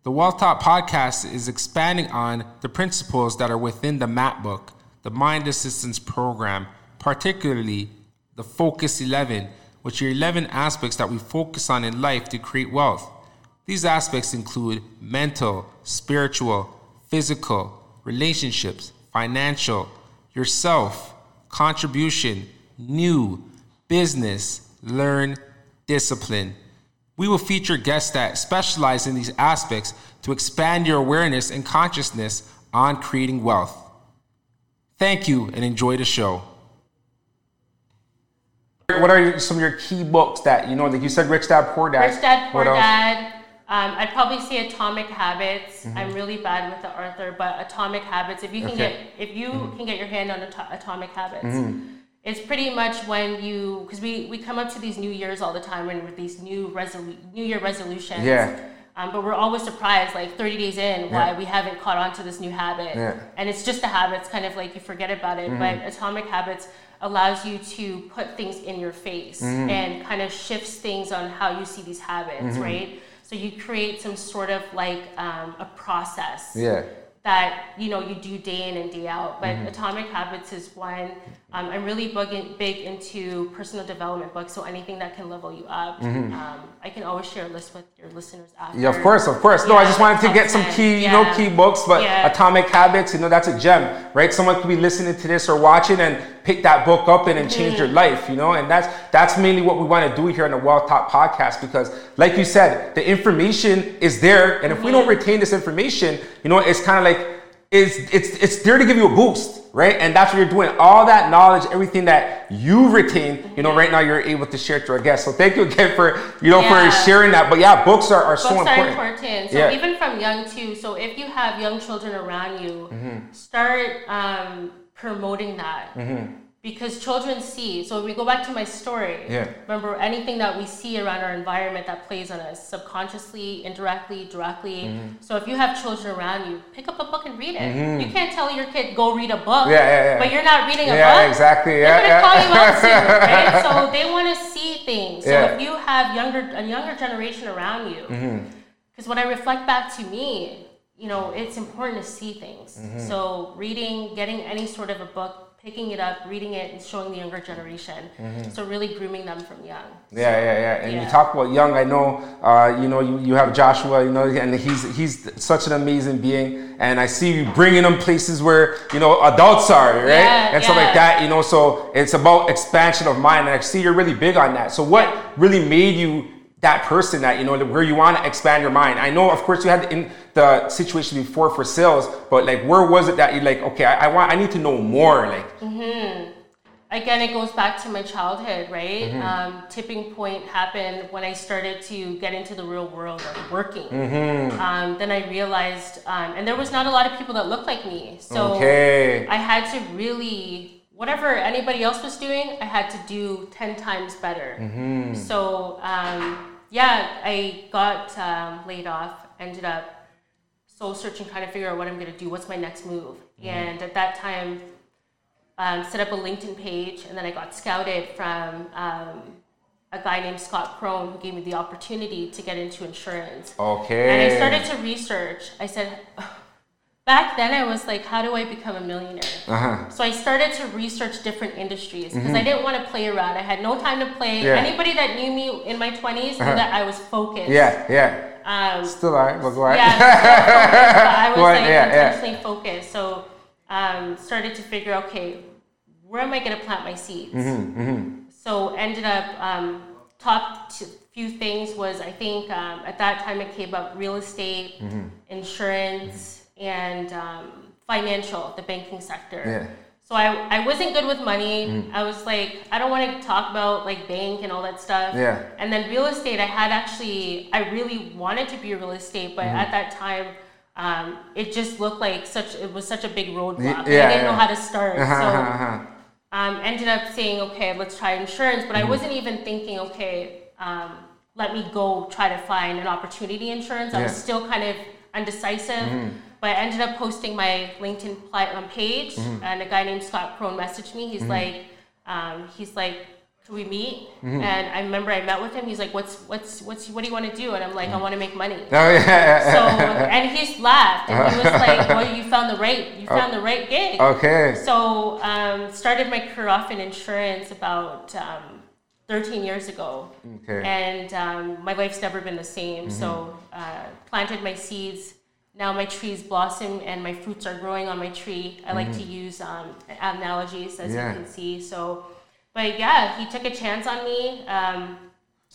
The Wealth Talk podcast is expanding on the principles that are within the MAP book, the Mind Assistance Program, particularly the Focus 11, which are 11 aspects that we focus on in life to create wealth. These aspects include mental, spiritual, physical, relationships, financial, yourself, contribution, new, business, learn, discipline. We will feature guests that specialize in these aspects to expand your awareness and consciousness on creating wealth. Thank you and enjoy the show. What are some of your key books that you know? Like you said, Rich Dad Poor Dad. Rich Dad Poor Dad. Um, I'd probably say Atomic Habits. Mm-hmm. I'm really bad with the Arthur, but Atomic Habits. If you can Okay. Mm-hmm. get if you can get your hand on Ato- Atomic Habits, it's pretty much when you because we we come up to these New Years all the time and with these new resolu- New Year resolutions. Yeah. Um, but we're always surprised, like 30 days in, why Yeah. we haven't caught on to this new habit. Yeah. Mm-hmm. And it's just a habit. It's kind of like you forget about it. But Atomic Habits allows you to put things in your face Mm-hmm. and kind of shifts things on how you see these habits, Mm-hmm. right? So you create some sort of like um, a process Yeah. that you know you do day in and day out. But Mm-hmm. Atomic Habits is one. Um, I'm really big, big into personal development books, so anything that can level you up. Um, I can always share a list with your listeners after. Mm-hmm. Yeah, of course, of course. No, I just wanted to get some key, you know, key books, but Yeah. Atomic Habits, you know, that's a gem, right? Someone could be listening to this or watching and pick that book up and, and change Mm-hmm. their life, you know, and that's that's mainly what we want to do here on the Wealth Talk podcast because, like you said, the information is there, and if we don't Mm-hmm. retain this information, you know, it's kind of like it's it's it's there to give you a boost, right? And that's what you're doing. All that knowledge, everything that you retain, you know, right now you're able to share to our guests. So thank you again for you know Yeah. for sharing that. But yeah, books are, are so Books important. are important. So Yeah. even from young too. So if you have young children around you, Mm-hmm. start um, promoting that. Because children see. So we go back to my story, Yeah. remember anything that we see around our environment that plays on us subconsciously, indirectly, directly. Mm-hmm. So if you have children around you, pick up a book and read it. You can't tell your kid go read a book, Yeah, yeah, yeah. but you're not reading a Yeah, book. exactly. They're Yeah, gonna yeah. call you out soon, right? So they want to see things. So if you have younger a younger generation around you, Mm-hmm. because when I reflect back to me, you know, it's important to see things. Mm-hmm. So reading, getting any sort of a book, picking it up, reading it, and showing the younger generation. So really grooming them from young. Mm-hmm. Yeah, yeah, yeah. And you talk about young. I know, uh, you know, you, you have Joshua, you know, and he's he's such an amazing being. And I see you bringing him places where you know adults are, right? Yeah, and stuff like that. You know, so it's about expansion of mind. And I see you're really big on that. So what really made you that person that you know where you want to expand your mind? I know, of course, you had in the situation before for sales, but like, where was it that you like? Okay, I, I want, I need to know more. Like, mm-hmm. Again, it goes back to my childhood, right? Mm-hmm. Um, tipping point happened when I started to get into the real world of working. Mm-hmm. Um, then I realized, um, and there was not a lot of people that looked like me. So Okay. I had to really whatever anybody else was doing, I had to do 10 times better. Mm-hmm. So, um, yeah, I got um, laid off, ended up soul searching, trying to figure out what I'm going to do, what's my next move. Mm-hmm. And at that time, um, set up a LinkedIn page, and then I got scouted from um, a guy named Scott Crone who gave me the opportunity to get into insurance. Okay. And I started to research. I said, back then I was like, how do I become a millionaire? Uh-huh. So I started to research different industries because I didn't want to play around. I had no time to play. Mm-hmm. Yeah. Anybody that knew me in my 20s Uh-huh. knew that I was focused. Yeah, yeah. Um, Still alright, but go ahead. yeah, still focused, but I was like yeah, yeah. intentionally focused. So um, started to figure, okay, where am I going to plant my seeds? Mm-hmm, So ended up um, top t- few things was I think um, at that time it came up real estate, Mm-hmm. insurance, and um, financial, the banking sector. Yeah. So I, I wasn't good with money. I was like, I don't want to talk about like bank and all that stuff. Yeah. And then real estate, I had actually, I really wanted to be a real estate, but Mm-hmm. at that time, um, it just looked like such, it was such a big roadblock. yeah, I didn't yeah. know how to start. Uh-huh, So uh-huh. um, ended up saying, okay, let's try insurance, but I Mm-hmm. wasn't even thinking, okay, um, let me go try to find an opportunity insurance. I was Yeah. Mm-hmm. still kind of undecisive, but I ended up posting my LinkedIn um, page, Mm-hmm. and a guy named Scott Crone messaged me. He's like, um, he's like, can we meet? Mm-hmm. And I remember I met with him. He's like, what's, what's, what's, what do you want to do? And I'm like, I want to make money. Oh yeah. So, and he's laughed, and he was like, well, you found the right, you found the right gig. okay. So um, started my career off in insurance about um, 13 years ago, Okay. and um, my life's never been the same. So uh, planted my seeds. Now my trees blossom and my fruits are growing on my tree. I like to use um, analogies, as Yeah. you can see. So, but yeah, he took a chance on me. Um,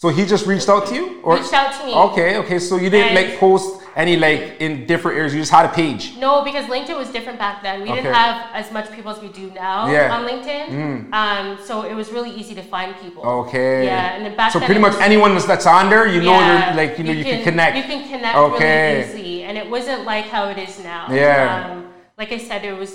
So he just reached out to you, or reached out to me. okay, okay. So you didn't And- like post any like in different areas. You just had a page. No, because LinkedIn was different back then. We didn't have as much people as we do now Yeah. Mm. on LinkedIn. Um, so it was really easy to find people. Okay. Yeah, and then back So then pretty much was- anyone that's on there, you know, Yeah, they're like you know you, can, connect. You can connect Okay. really easily, and it wasn't like how it is now. Yeah. Um, like I said, it was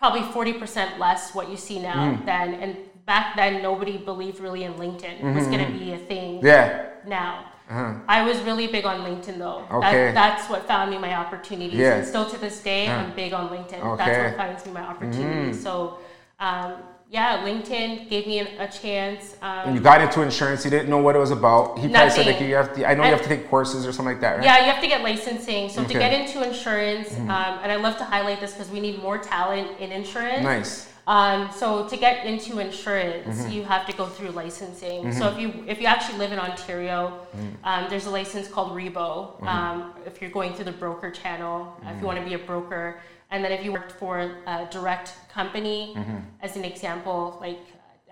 probably forty percent less what you see now Mm. then, and back then nobody believed really in LinkedIn was going to be a thing. Mm-hmm. yeah. Now. Uh-huh. I was really big on LinkedIn though. Okay. That, that's what found me my opportunities. Yeah. And still to this day, Uh. I'm big on LinkedIn. Okay. That's what finds me my opportunities. Mm. So, um, yeah, LinkedIn gave me an, a chance. Um, And you got into insurance. You didn't know what it was about. He probably said like you have to. I know you have to take courses or something like that, right? Yeah, you have to get licensing. So to Okay. Mm-hmm. get into insurance, um, and I love to highlight this because we need more talent in insurance. Nice. Um, so to get into insurance, Mm-hmm. you have to go through licensing. So if you if you actually live in Ontario, Mm. um, there's a license called RIBO. Mm-hmm. Um, if you're going through the broker channel, if you want to be a broker, and then if you worked for a direct company, Mm-hmm. as an example, like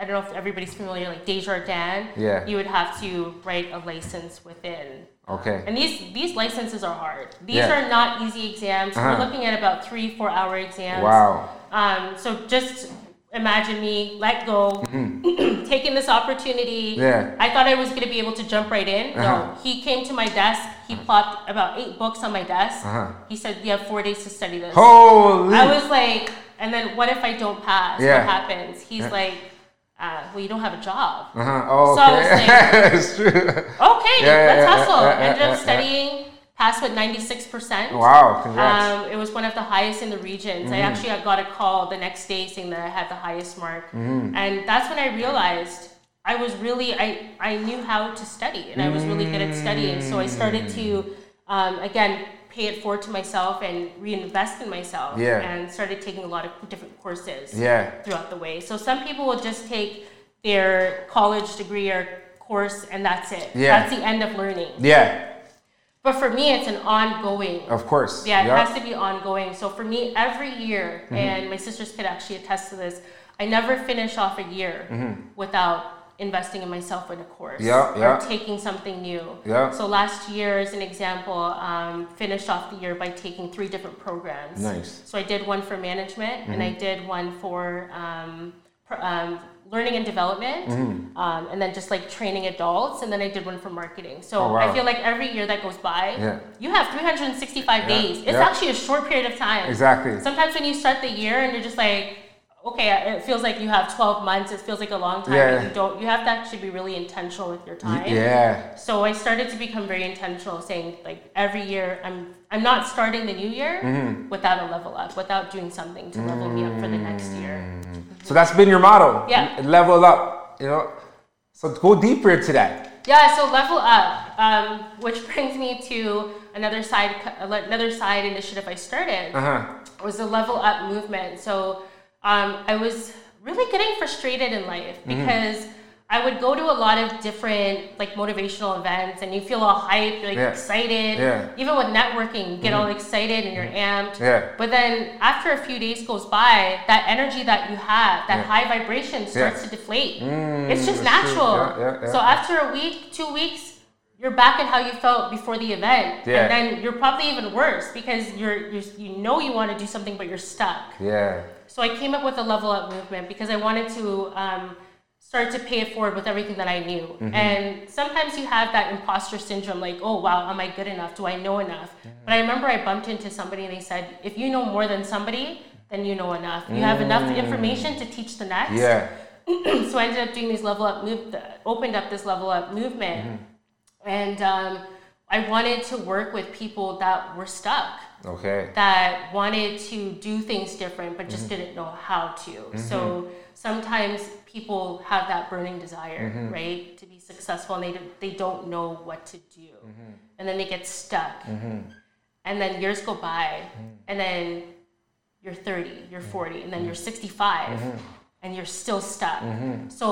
I don't know if everybody's familiar, like Desjardins, Yeah. you would have to write a license within. Okay. And these these licenses are hard. These Yeah. are not easy exams. Uh-huh. We're looking at about three, four hour exams. Wow. Um, so just imagine me let go, taking this opportunity. Mm-hmm. Yeah. I thought I was going to be able to jump right in. Uh-huh. No, he came to my desk. He plopped about eight books on my desk. Uh-huh. He said, "You have four days to study this." Holy. I was like, and then what if I don't pass? Yeah. What happens? He's Yeah. like, uh, "Well, you don't have a job." Uh-huh. Oh, So I was okay. like- it's true. Okay, Yeah, let's hustle. Ended up studying, passed with 96%. Wow. Congrats. Mm-hmm. Um, it was one of the highest in the regions. I actually got a call the next day saying that I had the highest mark. Mm-hmm. And that's when I realized I was really, I, I knew how to study and I was really good at studying. So I started to, um, again, pay it forward to myself and reinvest in myself. Yeah. And started taking a lot of different courses yeah. throughout the way. So some people will just take their college degree or course and that's it. Yeah. That's the end of learning. Yeah. But for me, it's an ongoing. Of course. Yeah, it Yep. has to be ongoing. So for me, every year, Mm-hmm. and my sisters could actually attest to this, I never finish off a year without investing in myself in a course Mm-hmm. Yeah, yeah. or taking something new. Yeah. So last year, as an example, um, finished off the year by taking three different programs. Nice. Mm-hmm. So I did one for management, and I did one for um, um, learning and development, Mm-hmm. um, and then just like training adults, and then I did one for marketing. So Oh, wow. I feel like every year that goes by, Yeah. you have 365 Yeah, days. It's yeah. actually a short period of time. Exactly. Sometimes when you start the year and you're just like, okay, it feels like you have 12 months. It feels like a long time. Yeah. You don't. You have to actually be really intentional with your time. Yeah. So I started to become very intentional, saying like every year I'm I'm not starting the new year Mm-hmm. without a level up, without doing something to level me up for the next year. So that's been your motto. Yeah. Level up. You know. So go deeper into that. Yeah, so level up, um, which brings me to another side another side initiative I started Uh huh. was the level up movement. So um, I was really getting frustrated in life Mm-hmm. I would go to a lot of different like motivational events and you feel all hyped, like Yeah. excited. Yeah. Mm-hmm. Even with networking, you get all excited and you're amped. Yeah. But then after a few days goes by, that energy that you have, that Yeah. high vibration starts to deflate. Mm, it's just natural. Yeah, yeah, yeah. So after a week, two weeks, you're back at how you felt before the event, Yeah. and then you're probably even worse because you're, you're you know you want to do something but you're stuck. Yeah. So I came up with a level up movement because I wanted to um, start to pay it forward with everything that I knew. Mm-hmm. And sometimes you have that imposter syndrome, like, oh wow, am I good enough? Do I know enough? Mm-hmm. But I remember I bumped into somebody and they said, if you know more than somebody, then you know enough. You have enough information to teach the next Mm. Yeah. so I ended up doing these level up move, opened up this level up movement, Mm-hmm. and um, I wanted to work with people that were stuck, Okay. that wanted to do things different but Mm-hmm. just didn't know how to. So sometimes people have that burning desire, Mm-hmm. right, to be successful, and they don't- they don't know what to do, Mm-hmm. and then they get stuck, and then years go by, Mm-hmm. and then you're 30, you're 40, and then you're 65, Mm-hmm. and you're still stuck. So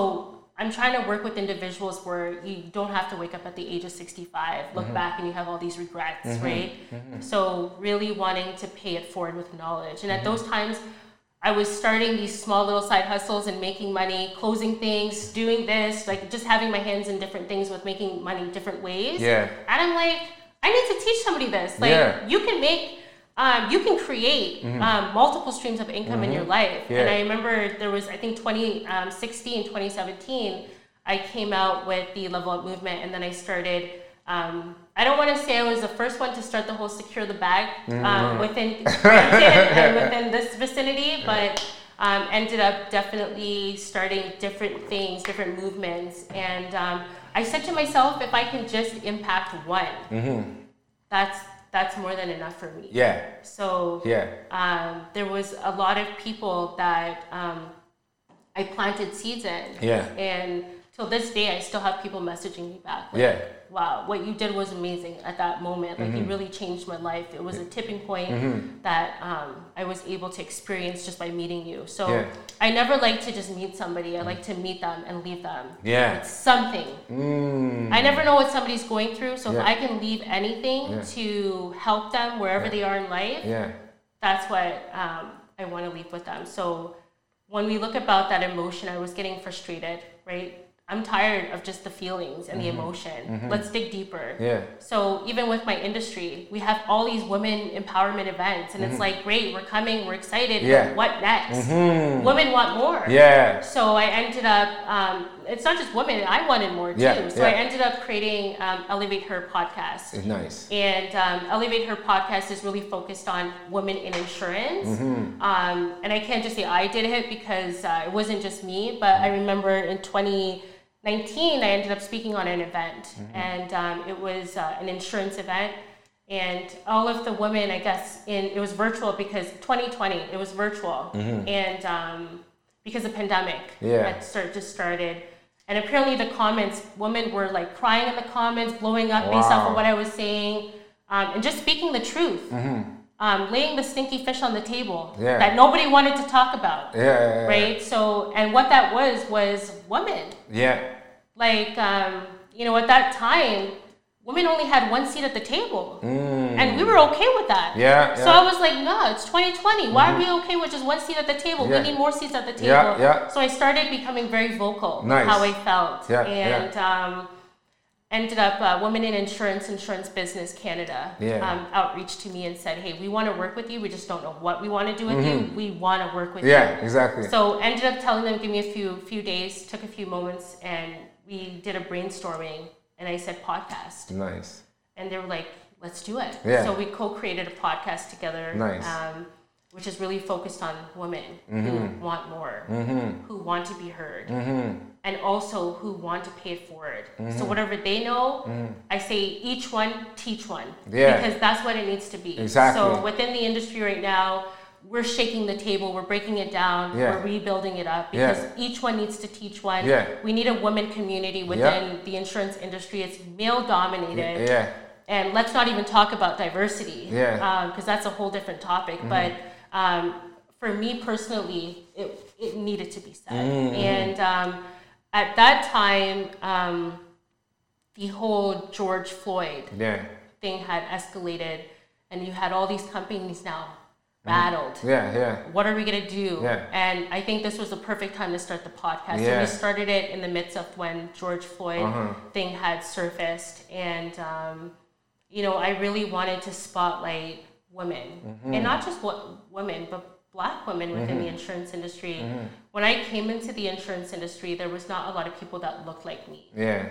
I'm trying to work with individuals where you don't have to wake up at the age of 65, look Mm-hmm. back, and you have all these regrets, right? So really wanting to pay it forward with knowledge. And at Mm-hmm. those times, I was starting these small little side hustles and making money, closing things, doing this, like just having my hands in different things with making money different ways. Yeah. And I'm like, I need to teach somebody this. Like, Yeah. you can make, um, you can create um, multiple streams of income in your life. Yeah. And I remember there was, I think, 2016, 2017, I came out with the Level Up movement, and then I started. Um, I don't want to say I was the first one to start the whole secure the bag um, within and within this vicinity, but um, ended up definitely starting different things, different movements, and um, I said to myself, if I can just impact one, that's that's more than enough for me. Yeah. So Yeah. um, there was a lot of people that um, I planted seeds in. Yeah. And till this day, I still have people messaging me back. Like, Yeah. Wow, what you did was amazing at that moment. Like, Mm-hmm. you really changed my life. It was a tipping point that um, I was able to experience just by meeting you. So Yeah. I never like to just meet somebody. I like to meet them and leave them. Yeah. With something. Mm. I never know what somebody's going through. So Yeah. if I can leave anything Yeah. to help them wherever they are in life, Yeah. that's what um, I want to leave with them. So when we look about that emotion, I was getting frustrated, right? I'm tired of just the feelings and the emotion. Let's dig deeper. Yeah. So even with my industry, we have all these women empowerment events, and it's like, great, we're coming, we're excited. Yeah. What next? Mhm. Women want more. Yeah. So I ended up. Um, it's not just women. I wanted more too. Yeah, so yeah. I ended up creating um, Elevate Her podcast. It's nice. And um, Elevate Her podcast is really focused on women in insurance. Mm-hmm. Um, and I can't just say I did it because uh, it wasn't just me, but I remember in 2019, I ended up speaking on an event. Mm-hmm. And um, it was uh, an insurance event. And all of the women, I guess, in it was virtual because 2020, it was virtual. And um, because the pandemic Mm-hmm. Yeah. had start, just started. And apparently, the comments, women were like crying in the comments, blowing up based off of what I was saying, um, and just speaking the truth, um, laying the stinky fish on the table Mm-hmm. Yeah. that nobody wanted to talk about, Yeah. yeah, right? So, and what that was was women. Yeah. Like, um, you know, at that time, women only had one seat at the table, and we were okay with that. Mm. Yeah, So. I was like, no, it's 2020. Why are we okay with just one seat at the table? We need more seats at the table. Yeah, yeah. So I started becoming very vocal Nice. how I felt, Yeah, and um, ended up uh, Women in Insurance, Insurance Business Canada Yeah. um, outreach to me and said, hey, we want to work with you. We just don't know what we want to do with you. We want to work with you. Mm-hmm. Yeah. Exactly. So ended up telling them, give me a few few days, took a few moments, and we did a brainstorming. And I said podcast, nice. and they were like, let's do it. Yeah. So we co-created a podcast together. Nice. Um, which is really focused on women Mm-hmm. who want more, who want to be heard, Mm-hmm. And also who want to pay it forward. So whatever they know, I say each one teach one, Mm-hmm. Yeah. because that's what it needs to be. Exactly. So within the industry right now. We're shaking the table. We're breaking it down. Yeah. We're rebuilding it up Yeah. because each one needs to teach one. Yeah. We need a women community within the insurance industry. It's male dominated. Yeah. And let's not even talk about diversity. Yeah. Mm-hmm. Because that's a whole different topic. But um, for me personally, it, it needed to be said. Mm-hmm. And um, at that time, um, the whole George Floyd Yeah. thing had escalated, and you had all these companies now rattled Yeah. Yeah. what are we gonna do? Yeah. And I think this was the perfect time to start the podcast. So we started it in the midst of when George Floyd Uh-huh. thing had surfaced, and um, you know, I really wanted to spotlight women, Mm-hmm. and not just what women, but Black women within the insurance industry. When I came into the insurance industry, there was not a lot of people that looked like me. Yeah.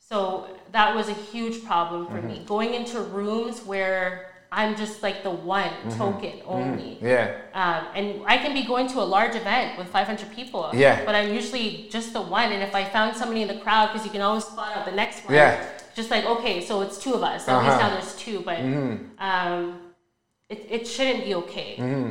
So that was a huge problem for Mm-hmm. me. Going into rooms where I'm just like the one Mm-hmm. token only. Yeah. Um, and I can be going to a large event with 500 people. Yeah. But I'm usually just the one. And if I found somebody in the crowd, because you can always spot out the next one. Yeah. Just like, okay, so it's two of us. At Uh-huh. least now there's two. But um, it, it shouldn't be okay.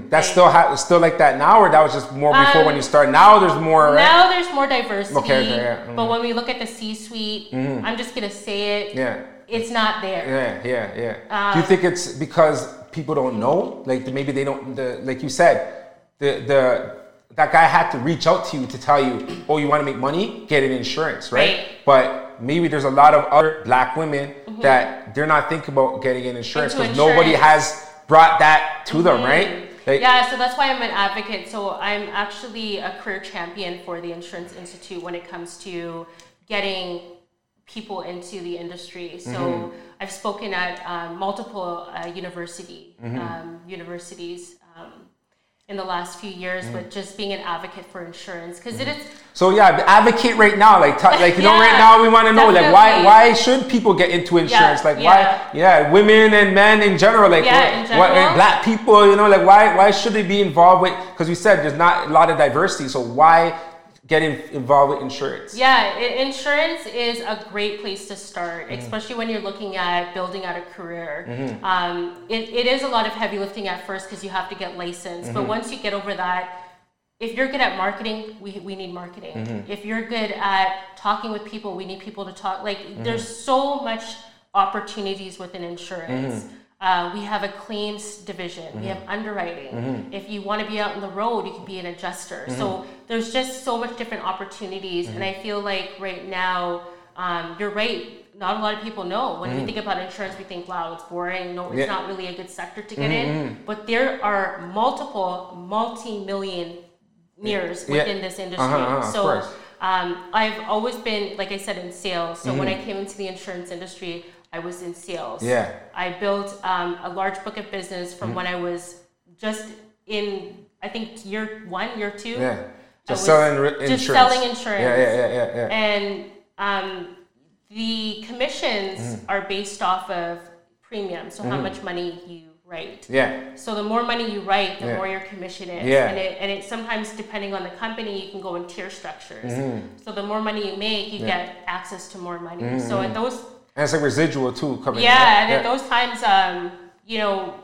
That's still ha- still like that now, or that was just more before when Um, you started. Now there's more. Right? Now there's more diversity. Okay, okay, yeah, mm. But when we look at the C-suite, I'm just gonna say it. Yeah. It's not there. Yeah, yeah, yeah. Um, Do you think it's because people don't know? Like maybe they don't. The like you said, the the that guy had to reach out to you to tell you, oh, you want to make money, get an insurance, right? Right. But maybe there's a lot of other black women that they're not thinking about getting an insurance because nobody has brought that to them, right? Like, yeah, so that's why I'm an advocate. So I'm actually a career champion for the Insurance Institute when it comes to getting people into the industry. So Mm-hmm. I've spoken at um, multiple uh, university Mm-hmm. um, universities in the last few years Mm. with just being an advocate for insurance because it is So yeah, advocate right now, like t- like you know, right now we want to know like why why should people get into insurance? like why yeah, women and men in general, like Yeah, what, in what- and black people, you know, like why why should they be involved with? Because we said there's not a lot of diversity, so why get in, involved with insurance? Yeah, insurance is a great place to start, Mm-hmm. especially when you're looking at building out a career. Um, it, it is a lot of heavy lifting at first because you have to get licensed, Mm-hmm. but once you get over that, if you're good at marketing, we, we need marketing. Mm-hmm. If you're good at talking with people, we need people to talk. Like, Mm-hmm. there's so much opportunities within insurance. Mm-hmm. Uh, we have a claims division. We have underwriting. Mm-hmm. If you want to be out on the road, you can be an adjuster. So there's just so much different opportunities, and Mm-hmm. I feel like right now, um, you're right. Not a lot of people know. When Mm-hmm. we think about insurance, we think, "Wow, it's boring. No, it's Yeah. not really a good sector to get Mm-hmm. in." But there are multiple multi-million Yeah. within this industry. Uh-huh, uh-huh, so um, I've always been, like I said, in sales. So when I Mm-hmm. came into the insurance industry, I was in sales. Yeah. I built um, a large book of business Mm-hmm. from when I was just in, I think, year one, year two. Yeah, just selling re- insurance. Just selling insurance. Yeah, yeah, yeah, yeah, yeah. And um, the commissions Mm. are based off of premium, so how much money you write. yeah. So the more money you write, the Yeah. more your commission is. Yeah. And it, and it sometimes depending on the company, you can go in tier structures. So the more money you make, you Mm-hmm. Yeah. Mm-hmm. get access to more money. So at those And it's like residual too coming. yeah, right? and at those times, um, you know,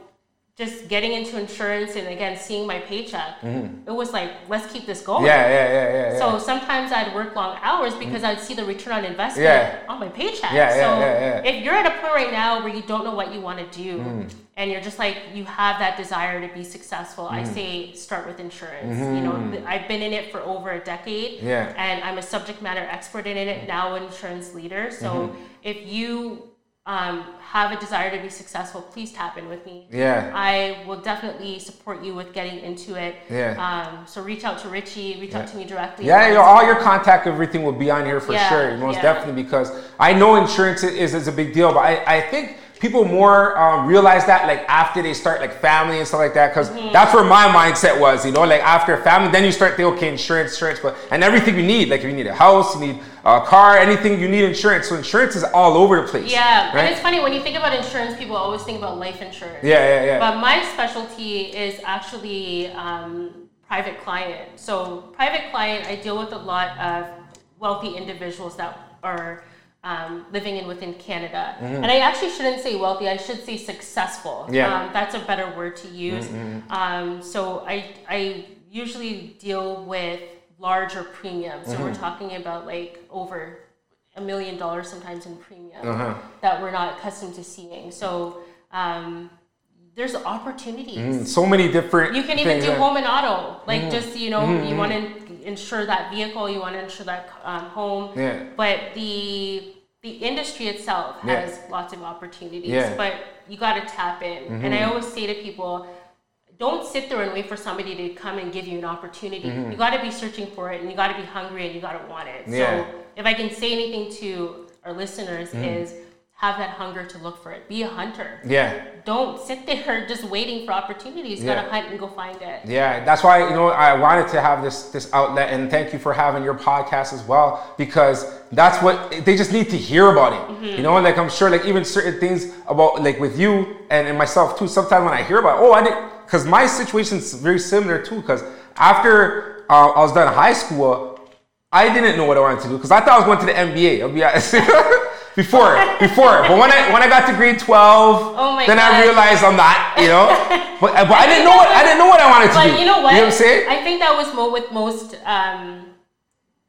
just getting into insurance and again seeing my paycheck, it was like, let's keep this going. Mm-hmm. yeah, yeah, yeah, yeah, yeah. So sometimes I'd work long hours because I'd see the return on investment Yeah. on my paycheck. Yeah, so yeah, if you're at a point right now where you don't know what you want to do Mm. and you're just like you have that desire to be successful, I Mm. say start with insurance. You know, I've been in it for over a decade Mm-hmm. Yeah. and I'm a subject matter expert in it now, an insurance leader. So Mm-hmm. if you um, have a desire to be successful, please tap in with me. Yeah. I will definitely support you with getting into it. Yeah. Um, so reach out to Richie, reach out to me directly. Yeah, you know, all your contact, everything will be on here for Yeah, sure, most yeah. definitely. Because I know insurance is, is a big deal, but I, I think people more um, realize that like after they start like family and stuff like that. Because Mm-hmm. that's where my mindset was, you know, like after family, then you start thinking, okay, insurance, insurance, but and everything you need, like if you need a house, you need a car, anything you need insurance. So insurance is all over the place. Yeah, right? and it's funny when you think about insurance, people always think about life insurance. Yeah, yeah, yeah. But my specialty is actually um, private client. So private client, I deal with a lot of wealthy individuals that are um, living in within Canada. Mm-hmm. And I actually shouldn't say wealthy, I should say successful. Yeah. Um, that's a better word to use. Um, so I, I usually deal with larger premiums. So we're talking about like over a million dollars sometimes in premium Uh-huh. that we're not accustomed to seeing. So um, there's opportunities. Mm, so many different. You can even do yeah. home and auto, like Mm-hmm. just you know, you want to insure that vehicle, you want to insure that um, home. Yeah. But the the industry itself Yeah. has lots of opportunities, Yeah. Mm-hmm. but you got to tap in. And I always say to people, don't sit there and wait for somebody to come and give you an opportunity. You got to be searching for it, and you got to be hungry, and you got to want it. Mm-hmm. Yeah. So if I can say anything to our listeners Mm-hmm. is have that hunger to look for it. Be a hunter. Yeah. Don't sit there just waiting for opportunities. Yeah. gotta hunt and go find it. Yeah, that's why you know I wanted to have this this outlet, and thank you for having your podcast as well because that's what they just need to hear about it. Mm-hmm. You know, like I'm sure like even certain things about like with you and, and myself too. Sometimes when I hear about, it, oh, I didn't because my situation's very similar too. Because after uh, I was done high school, I didn't know what I wanted to do because I thought I was going to the NBA. I'll be honest. before, before, but when I when I got to grade twelve, Oh my then I realized I'm not. You know, but, but I didn't know what I didn't know what I wanted to do. But you know what? You know what I'm saying? I think that was more with most um,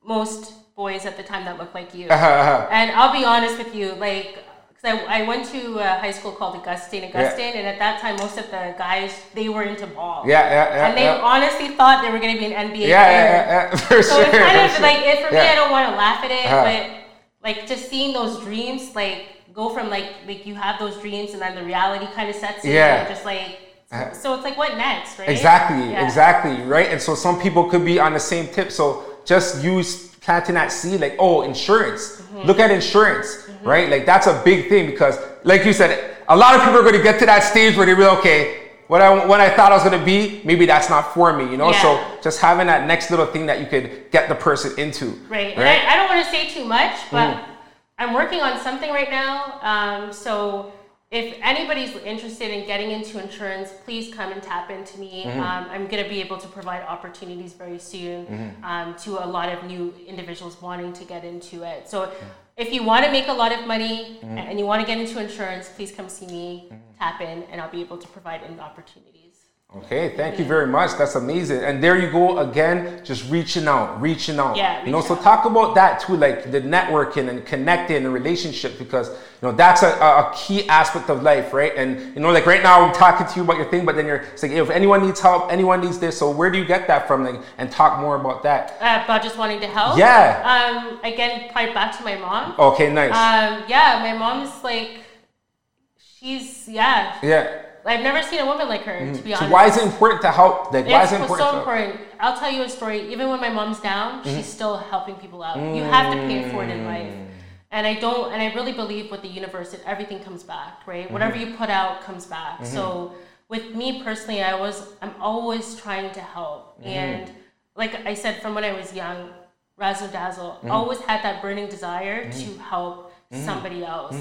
most boys at the time that looked like you. Uh-huh, uh-huh. And I'll be honest with you, like. Cause I, I went to a high school called Augustine, Augustine, and at that time, most of the guys they were into ball. Yeah, yeah, yeah. and they yeah. honestly thought they were going to be an NBA yeah, player. yeah, yeah, yeah, for So sure. it's kind of sure. like it for me. I don't want to laugh at it, Uh-huh. but like just seeing those dreams, like go from like like you have those dreams and then the reality kind of sets in. Yeah. And just like Uh-huh. so, it's like what next, right? Exactly, Yeah. exactly, right? And so some people could be on the same tip. So just use planting that seed, like, oh, insurance. Mm-hmm. Look at insurance, right? Like that's a big thing because, like you said, a lot of people are going to get to that stage where they realize, okay, what I what I thought I was going to be, maybe that's not for me, you know. Yeah. So just having that next little thing that you could get the person into, Right. And I, I don't want to say too much, but Mm-hmm. I'm working on something right now. Um, so if anybody's interested in getting into insurance, please come and tap into me. Mm-hmm. Um, I'm going to be able to provide opportunities very soon Mm-hmm. um, to a lot of new individuals wanting to get into it. So if you want to make a lot of money Mm-hmm. and you want to get into insurance, please come see me, tap in, and I'll be able to provide an opportunities. Okay, thank you very much. That's amazing. And there you go again, just reaching out, reaching out. Yeah, you know, so out. talk about that too, like the networking and connecting and relationship, because you know that's a, a key aspect of life, right? And you know, like right now I'm talking to you about your thing, but then you're like if anyone needs help, anyone needs this. So where do you get that from? Like, and talk more about that. Uh, about just wanting to help. Yeah. Um, again, probably back to my mom. Okay, nice. Um, yeah, my mom's like, she's yeah. yeah. I've never seen a woman like her. To be honest. So why is it important to help? Like, why it's is it important? so important. I'll tell you a story. Even when my mom's down, Mm-hmm. she's still helping people out. You have to pay for it forward in life. Mm. And I don't, and I really believe with the universe that everything comes back, right? Mm-hmm. Whatever you put out comes back. So with me personally, I was, I'm always trying to help. Mm-hmm. And like I said, from when I was young, razzle dazzle, Mm-hmm. always had that burning desire to help somebody else.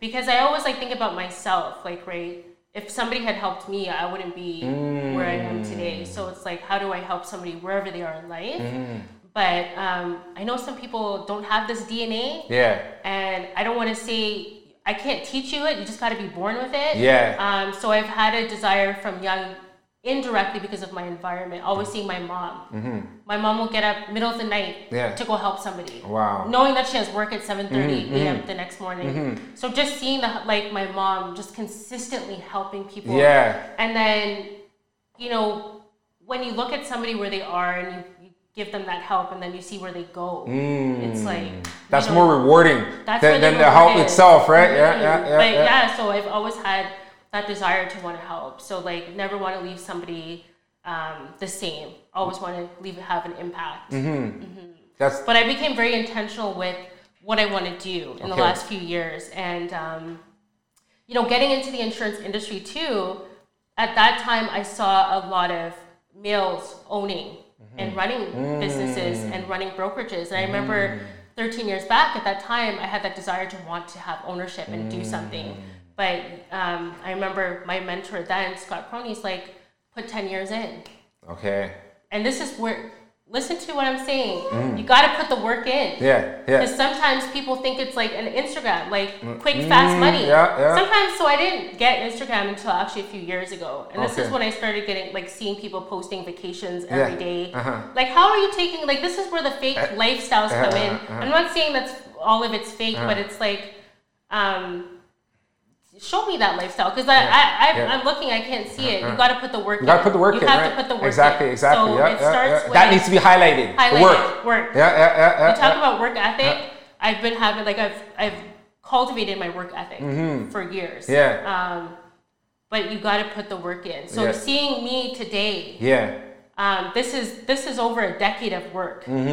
Because I always like think about myself, like, right? If somebody had helped me, I wouldn't be where I am today. So it's like, how do I help somebody wherever they are in life? But um, I know some people don't have this DNA, Yeah. and I don't want to say I can't teach you it. You just got to be born with it. Yeah. Um, so I've had a desire from young, indirectly because of my environment. Always seeing my mom. My mom will get up middle of the night Mm-hmm. Yeah. to go help somebody. Wow. Knowing that she has work at seven thirty Mm-hmm, a.m. the next morning. So just seeing the like my mom just consistently helping people. Yeah. And then, you know, when you look at somebody where they are and you, give them that help and then you see where they go, it's like Mm. That's you know, more rewarding that's than, than the help itself, right? Yeah, Mhm. yeah, yeah. But yeah. yeah, so I've always had that desire to want to help. So like, never want to leave somebody um, the same. Always want to leave have an impact. That's But I became very intentional with what I want to do in the last few years, and um, you know, getting into the insurance industry too. At that time, I saw a lot of males owning Mm-hmm. and running businesses Mm. and running brokerages, and I remember 13 years back, at that time, I had that desire to want to have ownership and do something. But um, I remember my mentor then, Scott Crone's like, put 10 years in. Okay. And this is where, listen to what I'm saying. You got to put the work in. Mm. Yeah. Yeah. Because sometimes people think it's like an Instagram, like quick, fast money. Mm, yeah, yeah. Sometimes, so I didn't get Instagram until actually a few years ago, and this is when I started getting like seeing people posting vacations Yeah, every day. uh-huh. Like, how are you taking? Like, this is where the fake lifestyles come in. uh-huh. I'm not saying that's all of it's fake, but it's like, um, show me that lifestyle because I, I, I yeah. Uh-huh. I'm looking, I can't see it. You got to put the work. In. You gotta put the work you in, have right? to put the work exactly, in. exactly. So yeah, it yeah, starts yeah. with That needs to be highlighted. Highlighted work. work. Yeah, yeah, yeah, yeah. You talk yeah. about work ethic. I've been having like I've I've cultivated my work ethic for years. Mm-hmm. Yeah. Um, but you got to put the work in. So Yeah. seeing me today, Yeah. um, this is this is over a decade of work in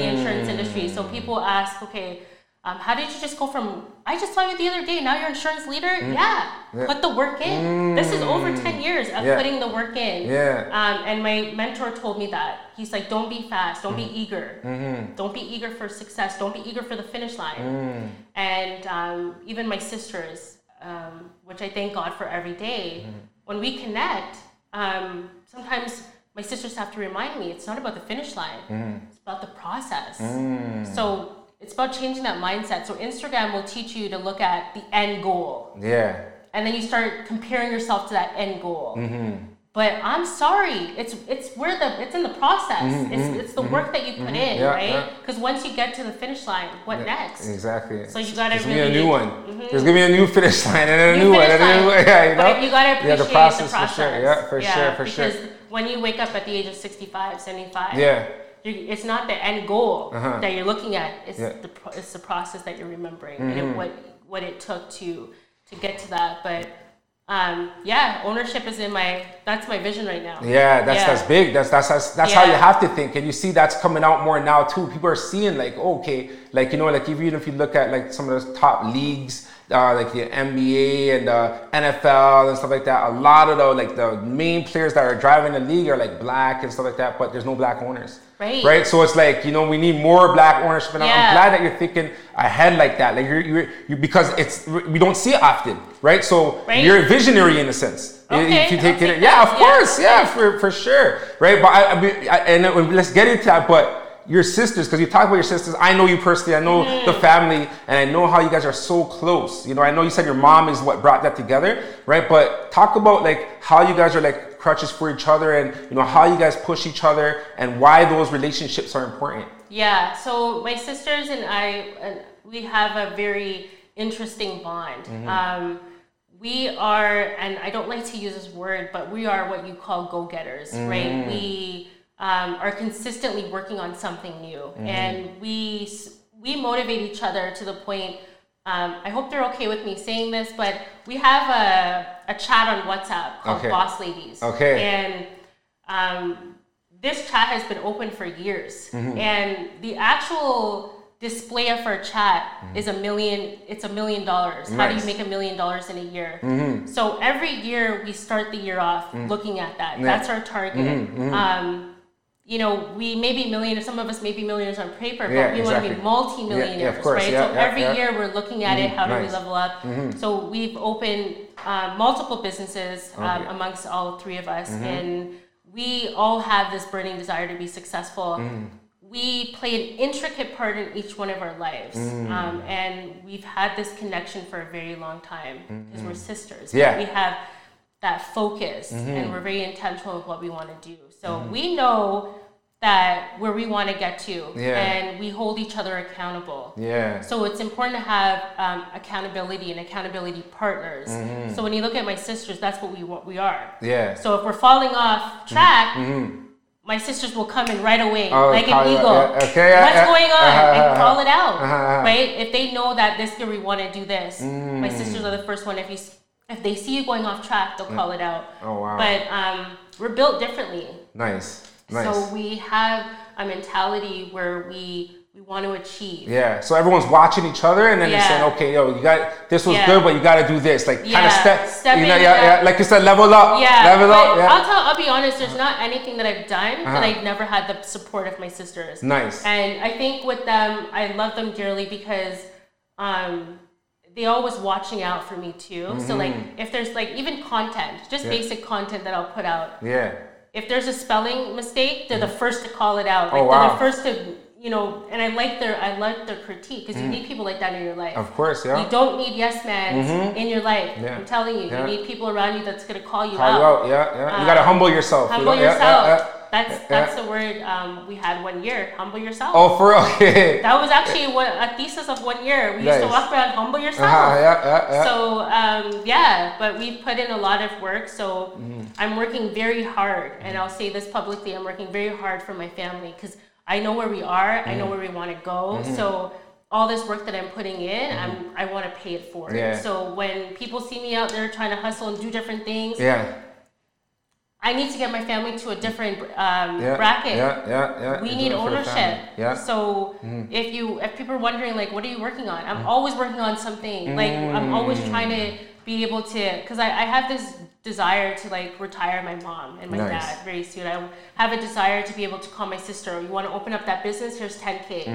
the insurance industry. So people ask, okay, um, how did you just go from? I just saw you the other day. Now you're insurance leader. Mm. Yeah, put the work in. This is over ten years of Yeah. putting the work in. Yeah. Um, and my mentor told me that he's like, don't be fast, don't Mm-hmm. be eager, don't be eager for success, don't be eager for the finish line. Mm. And um, even my sisters, um, which I thank God for every day, Mm-hmm. when we connect, um, sometimes my sisters have to remind me it's not about the finish line, Mm-hmm. it's about the process. Mm. So it's about changing that mindset. So Instagram will teach you to look at the end goal, Yeah. and then you start comparing yourself to that end goal. Mm-hmm. But I'm sorry, it's it's where the it's in the process. It's it's the work that you put in, Mm-hmm. Yeah, right? yeah. Because once you get to the finish line, what next? Exactly. So you gotta There's gonna really be a new one. There's gonna be a new finish line and then a New new, one and a new line. Yeah, you know. But you gotta appreciate yeah, the process, the process. for sure. Yeah, for sure, for sure. because when you wake up at the age of 65, 75, Yeah. It's not the end goal Uh-huh. that you're looking at. It's Yeah. Mm-hmm. the pro- it's the process that you're remembering and it, what what it took to to get to that. But um, yeah, ownership is in my that's my vision right now. Yeah, that's Yeah. that's big. That's that's that's, that's how you have to think, and you see that's coming out more now too. People are seeing like, okay, like you know, like even if you look at like some of those top leagues, uh, like the NBA and the NFL and stuff like that. A lot of the like the main players that are driving the league are like black and stuff like that, but there's no black owners. Right. Right. So it's like you know we need more black ownership, and I'm- Yeah. I'm glad that you're thinking ahead like that. Like you're, you're, you because it's we don't see it often, right? So Right. you're a visionary in a sense. Okay, If you take take it, yeah, of Yeah, course, yeah, for, for sure, right? But I, I, I and let's get into that. But your sisters, because you talk about your sisters, I know you personally, I know Mm-hmm. the family, and I know how you guys are so close. You know, I know you said your mom is what brought that together, right? But talk about like how you guys are like crutches for each other, and you know how you guys push each other, and why those relationships are important. Yeah, so my sisters and I, uh, we have a very interesting bond. Mm-hmm. Um, we are, and I don't like to use this word, but we are what you call go getters, Mm-hmm. right? We um, are consistently working on something new, Mm-hmm. and we we motivate each other to the point. Um, I hope they're okay with me saying this, but we have a, a chat on WhatsApp called Okay. Boss Ladies. Okay. And um, this chat has been open for years, Mm-hmm. and the actual display of our chat is a million. It's a million dollars. How do you Mm-hmm. Make a million dollars in a year? So every year we start the year off Mm. looking at that. That's our target. Mm-hmm, Um, you know, we may be millionaires. Some of us may be millionaires on paper, but Yeah, we want to be multi-millionaires, Yeah, yeah, right? Yeah, so yeah, every yeah. year we're looking at it. How do nice. Mm-hmm. we level up? So we've opened uh, multiple businesses um, Okay. Mm-hmm. amongst all three of us, and we all have this burning desire to be successful. Mm. We play an intricate part in each one of our lives, Mm. um, and we've had this connection for a very long time because we're sisters. Mm-hmm. Yeah. Mm-hmm. we have that focus, and we're very intentional with what we want to do. So we know that where we want to get to, Yeah. and we hold each other accountable. Yeah. So it's important to have um, accountability and accountability partners. Mm-hmm. So when you look at my sisters, that's what we what we are. Yeah. So if we're falling off track, my sisters will come in right away, Mm-hmm. Oh, like an eagle. yeah, okay, yeah, What's going on? Uh-huh, and call it out, uh-huh. right? If they know that this year we want to do this, Mm. my sisters are the first one. If you if they see you going off track, they'll call it out. Oh, wow. But um, we're built differently. Nice. Nice. So we have a mentality where we we want to achieve. Yeah. So everyone's watching each other, and then Yeah. they're saying, "Okay, yo, you got this was Yeah. good, but you got to do this." Like kind of Yeah, step, step you know, yeah, yeah, like you said, level up, Yeah, level but up. Yeah. I'll tell. I'll be honest. There's not anything that I've done Uh-huh. that I've never had the support of my sisters. Nice. And I think with them, I love them dearly because um, they always watching out for me too. So like, if there's like even content, just Mm-hmm. Yeah. basic content that I'll put out. yeah. If there's a spelling mistake, they're the first to call it out. Like Oh, they're the first to, you know. And I like their, I like their critique because you need people like that in your life. Mm. Of course, yeah. You don't need yes men in your life. Yeah. I'm telling you, Yeah. you need people around you that's gonna call you Call out. you out, yeah, yeah. you Uh, got to humble yourself. you Humble know? Yeah, yourself. yeah. That's that's the word um, we had one year. Humble yourself. Oh, for real? Okay. That was actually what a thesis of one year. We used to walk around humble yourself. Uh-huh, yeah, yeah, yeah. So um, yeah, but we've put in a lot of work. So Mm-hmm. I'm working very hard, and I'll say this publicly: I'm working very hard for my family because I know where we are. I Mm-hmm. know where we want to go. So all this work that I'm putting in, I'm I want to pay it forward. Mm-hmm. Yeah. So when people see me out there trying to hustle and do different things, yeah, I need to get my family to a different um, yeah, bracket Yeah, yeah, yeah. we You need do it for the ownership. Yeah. Mm-hmm. So if you if people are wondering like, what are you working on? I'm always working on something. Like I'm always Mm. trying to be able to, because I, I have this desire to like retire my mom and my Nice. dad very soon. I have a desire to be able to call my sister. You want to open up that business? Here's 10k.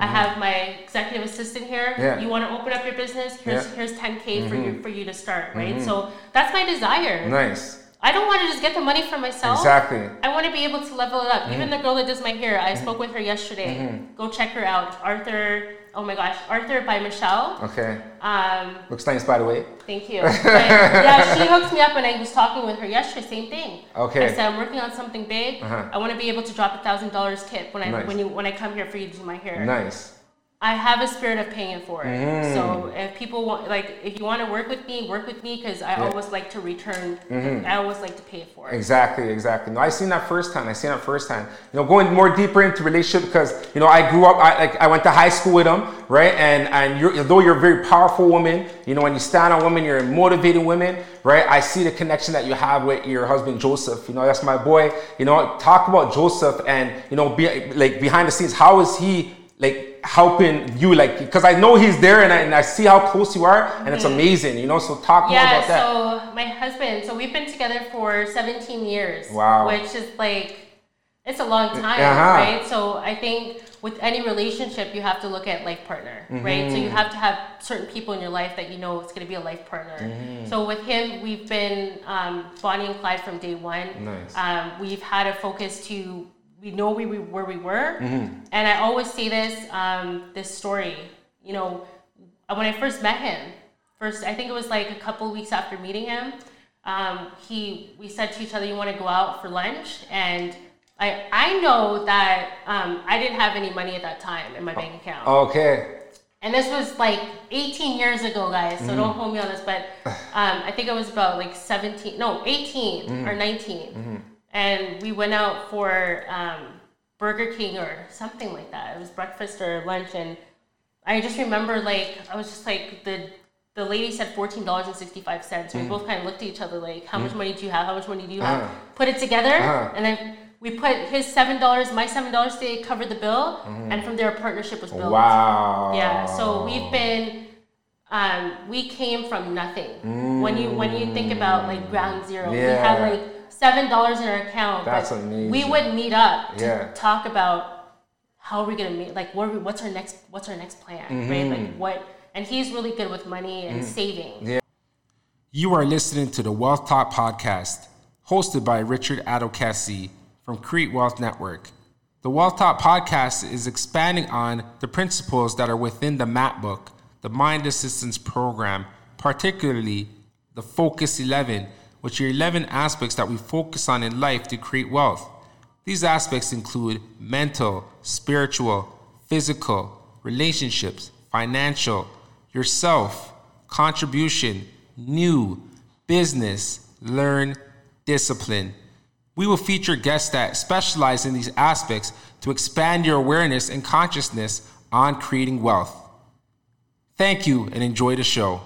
I have my executive assistant here. Mm-hmm, Yeah. You want to open up your business? Here's Yeah. Mm-hmm. here's 10k for you for you to start. Right. So that's my desire. Nice. I don't want to just get the money for myself. Exactly. Mm-hmm. I want to be able to level it up. Even the girl that does my hair, I spoke with her yesterday. Go check her out. Arthur, oh my gosh, Arthur by Michelle. Okay. Um, Looks nice, by the way. thank you. But, yeah, she hooked me up and I was talking with her yesterday. Same thing. Okay. I said I'm working on something big. Uh-huh. I want to be able to drop a thousand dollars tip when I Nice. when you when I come here for you to do my hair. Nice. I have a spirit of paying for it. Mm. So if people want, like, if you want to work with me, work with me because I always like to return. Mm-hmm. I always like to pay for it. Exactly, exactly. No, I seen that first time. I seen that first time. You know, going more deeper into relationship because you know I grew up. I like I went to high school with him, right? And and you're, although you're a very powerful woman, you know when you stand on women, you're a motivated woman, right? I see the connection that you have with your husband Joseph. You know that's my boy. You know, talk about Joseph and you know be like behind the scenes. How is he like? Helping you like because I know he's there and I, and I see how close you are and it's amazing you know so talk more about that so my husband, so we've been together for 17 years. Wow. Which is like, it's a long time, Uh-huh. right? So I think with any relationship, you have to look at life partner, right? So you Mm-hmm. have to have certain people in your life that you know it's going to be a life partner. Mm-hmm. So with him, we've been um, Bonnie and Clyde from day one. Nice. Um, we've had a focus to, we know we, we, where we were. Mm-hmm. And I always say this, um, this story, you know, when I first met him, first I think it was like a couple of weeks after meeting him. Um, he we said to each other, "You want to go out for lunch?" And I I know that um, I didn't have any money at that time in my bank account, okay and this was like 18 years ago, guys. So Mm-hmm. don't hold me on this, but um, I think it was about like 17, no, 18 Mm-hmm. or 19, and we went out for um, Burger King or something like that. It was breakfast or lunch, and I just remember like I was just like the the lady said fourteen dollars and sixty five cents. We both kind of looked at each other like, how much money do you have? How much money do you have? Uh-huh. Put it together, Uh-huh. and then we put his seven dollars, my seven dollars to cover the bill, and from there a partnership was built. Wow. Yeah, so we've been, um, we came from nothing. When you when you think about like ground zero, we Yeah. had like seven dollars in our account. That's but We would meet up to Yeah. talk about how are we gonna meet, like what we, what's our next what's our next plan, right? Mm-hmm. Like what, and he's really good with money and saving. Yeah. You are listening to the Wealth Talk podcast, hosted by Richard Adokasi from Create Wealth Network. The Wealth Talk podcast is expanding on the principles that are within the MAP book, the Mind Assistance Program, particularly the Focus 11, which are 11 aspects that we focus on in life to create wealth. These aspects include mental, spiritual, physical, relationships, financial, yourself, contribution, new, business, learn, discipline. We will feature guests that specialize in these aspects to expand your awareness and consciousness on creating wealth. Thank you and enjoy the show.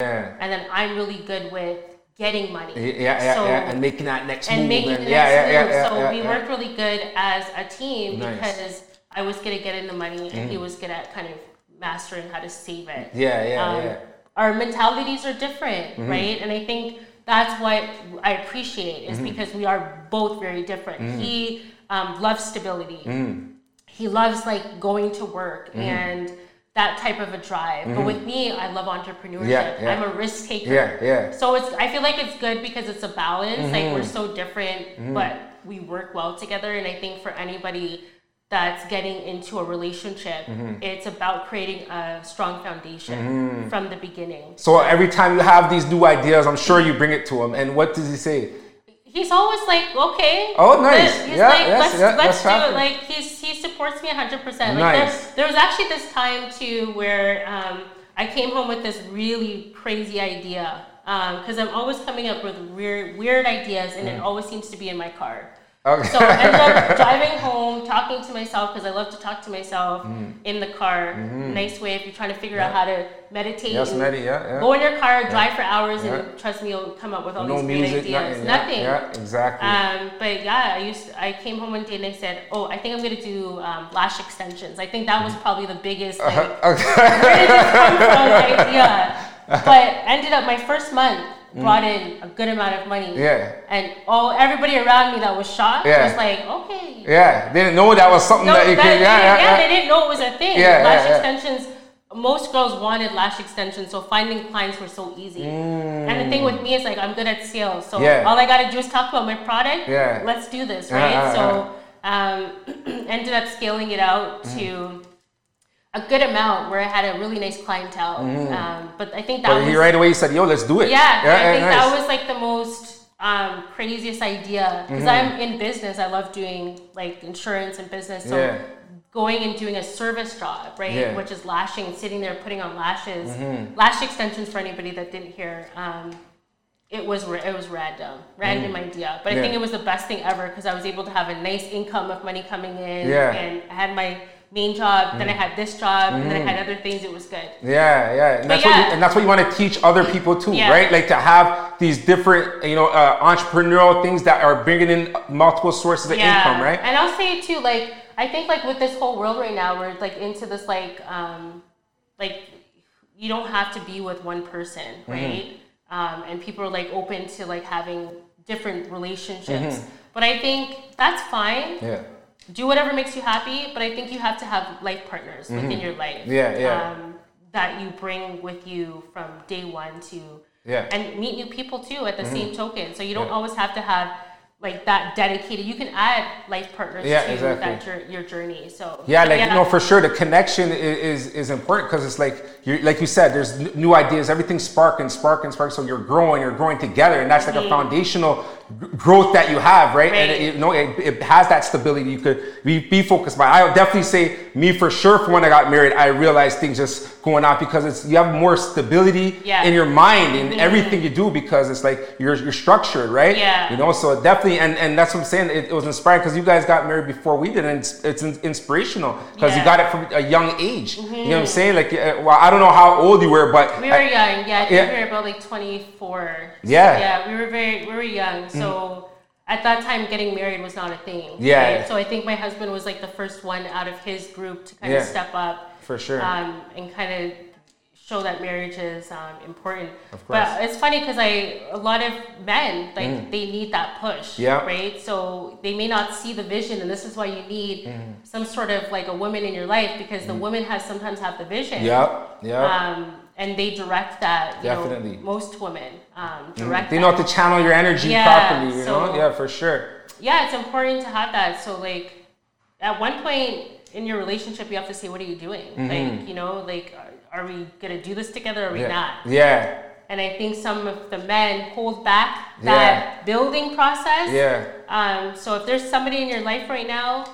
Yeah. And then I'm really good with getting money. Yeah, yeah, So- yeah. And making that next and move. making and- the yeah, next yeah, move. yeah, so we worked really good as a team Nice. because I was good at getting the money and he was good at kind of mastering how to save it. Yeah, yeah, Um, yeah. Mm-hmm. Our mentalities are different, right? And I think that's what I appreciate is Mm-hmm. because we are both very different. He um, loves stability. Mm-hmm. He loves like going to work and that type of a drive. But with me, I love entrepreneurship. Mm-hmm. Yeah, yeah. I'm a risk taker. Yeah, yeah. So it's I feel like it's good because it's a balance. Like Mm-hmm. we're so different, but we work well together. And I think for anybody that's getting into a relationship, Mm-hmm. it's about creating a strong foundation from the beginning. So every time you have these new ideas, I'm sure you bring it to him. And what does he say? He's always like, okay. Oh, nice. He's Yeah, like, yes, let's yeah, let's do it. happening. Like he's he supports me 100. percent Like Nice. there, there was actually this time too where um, I came home with this really crazy idea because I'm always coming up with weird weird ideas and it always seems to be in my car. Okay. So I ended up driving home, talking to myself because I love to talk to myself Mm. in the car. Nice way if you're trying to figure out how to meditate. Mm-hmm. Yes, Medi, yeah, yeah. Go in your car, drive for hours, Yeah. and trust me, you'll come up with all no these great ideas. nothing. Yeah, Nothing. Yeah, exactly. Um, but yeah, I used. I came home one day and I said, "Oh, I think I'm gonna do um, lash extensions." I think that was probably the biggest like, where did this come from idea. But ended up my first month brought in a good amount of money. Mm. yeah. And all everybody around me that was shocked Yeah. was like, "Okay." Yeah. They didn't know that was something No, that you that- could. Yeah, yeah, yeah, yeah. they didn't know it was a thing. Yeah, lash extensions. Most girls wanted lash extensions, so finding clients were so easy. And the thing with me is like I'm good at sales, so Mm. Yeah. all I gotta do is talk about my product. Yeah. Let's do this, right? yeah, so um, ended up scaling it out Mm. A good amount where I had a really nice clientele. Um, but I think that Mm. But was he right away said, "Yo, let's do it." yeah, I think nice. that was like the most um, craziest idea because Mm-hmm. I'm in business. I love doing like insurance and business. So Yeah. going and doing a service job, right, Yeah. Mm-hmm. which is lashing, sitting there putting on lashes, lash extensions for anybody that didn't hear. Um, it was it was random, random idea, but I think Mm. It was the best thing ever because I was able to have a nice income of money coming in, Yeah. Mm. and I had my main job, then I had this job, and then I had other things. It was good. Yeah, yeah, and that's what you, and that's what you want to teach other people too, Yeah. right? Like to have these different, you know, uh, entrepreneurial things that are bringing in multiple sources of income, right? And I'll say too, like I think like with this whole world right now, we're like into this like um like you don't have to be with one person, Mm-hmm. right? Um, and people are like open to like having different relationships. Mm-hmm. But I think that's fine. Yeah, Do whatever makes you happy, but I think you have to have life partners within your life. Mm-hmm. Yeah, yeah. Um, that you bring with you from day one to Yeah. and meet new people too at the same token. So you don't Yeah. always have to have like that dedicated. You can add life partners Yeah, to exactly. that your journey. So yeah, like you know, for sure, the connection i- is is important because it's like you like you said, there's n- new ideas, everything's sparking, sparking, sparking. So you're growing, you're growing together, and that's like a foundational growth that you have, right? And it, you know, it, it has that stability. You could be, be focused. But I'll definitely say, me for sure, for when I got married, I realized things just going off because it's you have more stability Yeah. in your mind in Mhm. everything you do because it's like you're you're structured, right? Yeah. You know, so definitely, and and that's what I'm saying. It, it was inspiring because you guys got married before we did, and it's, it's in- inspirational because you got it from a young age. You know what I'm saying? Like, uh, well, I don't know how old you were, but we were I- young. Yeah, I think Yeah. we were about like 24. Yeah. Yeah, we were very we were young. So at that time, getting married was not a thing. Yeah. right? So I think my husband was like the first one out of his group to kind Yeah. of step up. for sure. um, and kind of show that marriage is um, important. Of course. Mm. But it's funny because I a lot of men like they need that push, Yeah. right? So they may not see the vision, and this is why you need Mm-hmm. some sort of like a woman in your life because the woman has sometimes have the vision. Yep. Yep. Um, and they direct that. You Definitely. Know, most women um, direct. they that. know how to channel your energy Yeah, properly. You know? so- Yeah, for sure. yeah, it's important to have that. So like, at one point in your relationship, you have to say, "What are you doing?" Like, you know, like, are, are we gonna do this together? Or are we Yeah. not? Yeah. And I think some of the men hold back that building process. Yeah. Um, so if there's somebody in your life right now,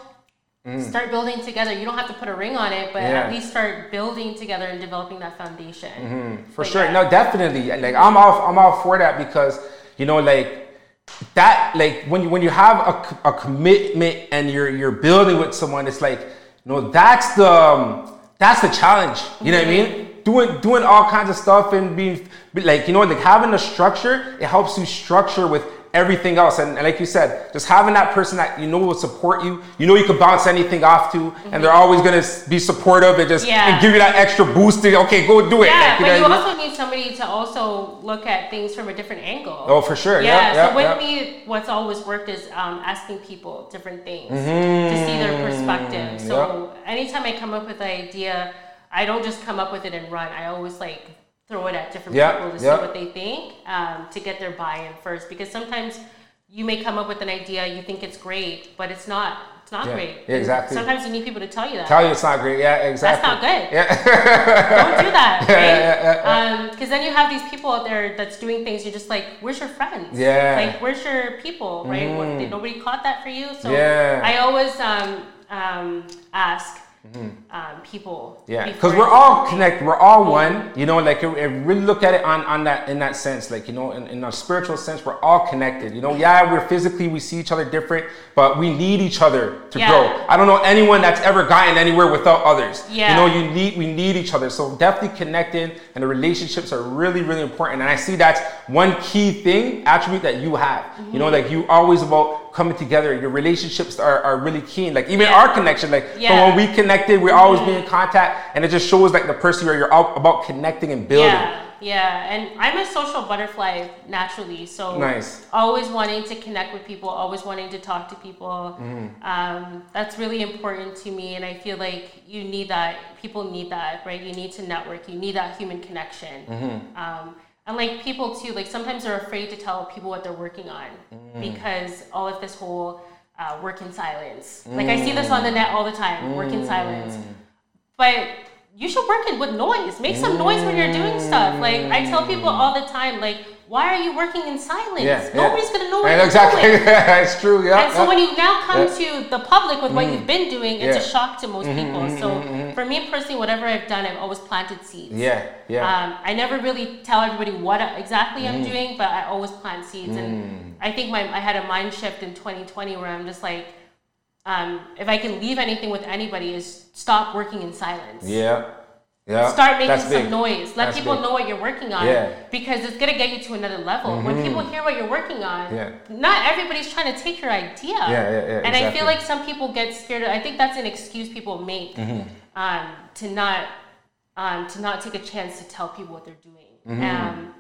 Mm. start building together. You don't have to put a ring on it, but Yeah. at least start building together and developing that foundation. For But sure. yeah. No, definitely. Like I'm all I'm all for that because you know, like that, like when you when you have a commitment and you're you're building with someone, it's like you know that's the um, that's the challenge. You know what I mean? doing doing all kinds of stuff and being like you know like having a structure it helps you structure with everything else and, and like you said just having that person that you know will support you you know you can bounce anything off to mm-hmm. and they're always going to be supportive and just yeah. and give you that extra boost to okay go do it yeah like, you but you also need somebody to also look at things from a different angle oh for sure yeah, yeah so with me what's always worked is um, asking people different things mm-hmm. to see their perspective so anytime i come up with an idea I don't just come up with it and run. I always like throw it at different people to see what they think um, to get their buy-in first. Because sometimes you may come up with an idea, you think it's great, but it's not. It's not yeah, great. exactly. Sometimes you need people to tell you that. Tell you it's not great. Yeah, exactly. That's not good. Yeah. don't do that, right? Because um, then you have these people out there that's doing things. You're just like, where's your friends? Yeah. Like, where's your people? Right? Mm. Nobody caught that for you. So yeah. I always um, um, ask Mm-hmm. Um, people. Yeah, because we're all connected. We're all one. You know, like if, if really look at it on, on that in that sense, like you know, in, in a spiritual sense, we're all connected. You know, yeah, we're physically we see each other different, but we need each other to yeah. grow. I don't know anyone that's ever gotten anywhere without others. Yeah. You know, you need we need each other. So definitely connecting and the relationships are really really important. And I see that's one key thing attribute that you have. Mm-hmm. You know, like you always about coming together. Your relationships are, are really keen. Like even yeah. our connection, like yeah. when we connected, we always mm-hmm. be in contact, and it just shows like the person you're, you're about connecting and building. Yeah. Yeah, and I'm a social butterfly naturally, so nice. Always wanting to connect with people, always wanting to talk to people. Mm-hmm. Um, that's really important to me, and I feel like you need that. People need that, right? You need to network. You need that human connection. Mm-hmm. Um, and like people too like sometimes they're afraid to tell people what they're working on mm. because all of this whole uh, work in silence mm. like i see this on the net all the time mm. work in silence mm. but you should work in with noise make some noise when you're doing stuff like i tell people all the time like why are you working in silence? Yeah, Nobody's yeah. gonna know what you're exactly. doing. it's true. Yeah. And so when you now come to the public with what mm. you've been doing, it's a shock to most mm-hmm, people. Mm-hmm, so mm-hmm. for me personally, whatever I've done, I've always planted seeds. Yeah, yeah. Um, I never really tell everybody what exactly I'm mm. doing, but I always plant seeds. And mm. I think my I had a mind shift in 2020 where I'm just like, um, if I can leave anything with anybody, is stop working in silence. Yeah. Yeah, Start making some big. noise. Let that's people big. know what you're working on. Yeah. Because it's gonna get you to another level. Mm-hmm. When people hear what you're working on, yeah. not everybody's trying to take your idea. Yeah, yeah, yeah. And exactly. I feel like some people get scared. I think that's an excuse people make mm-hmm. um, to not um, to not take a chance to tell people what they're doing. Mm-hmm. Um,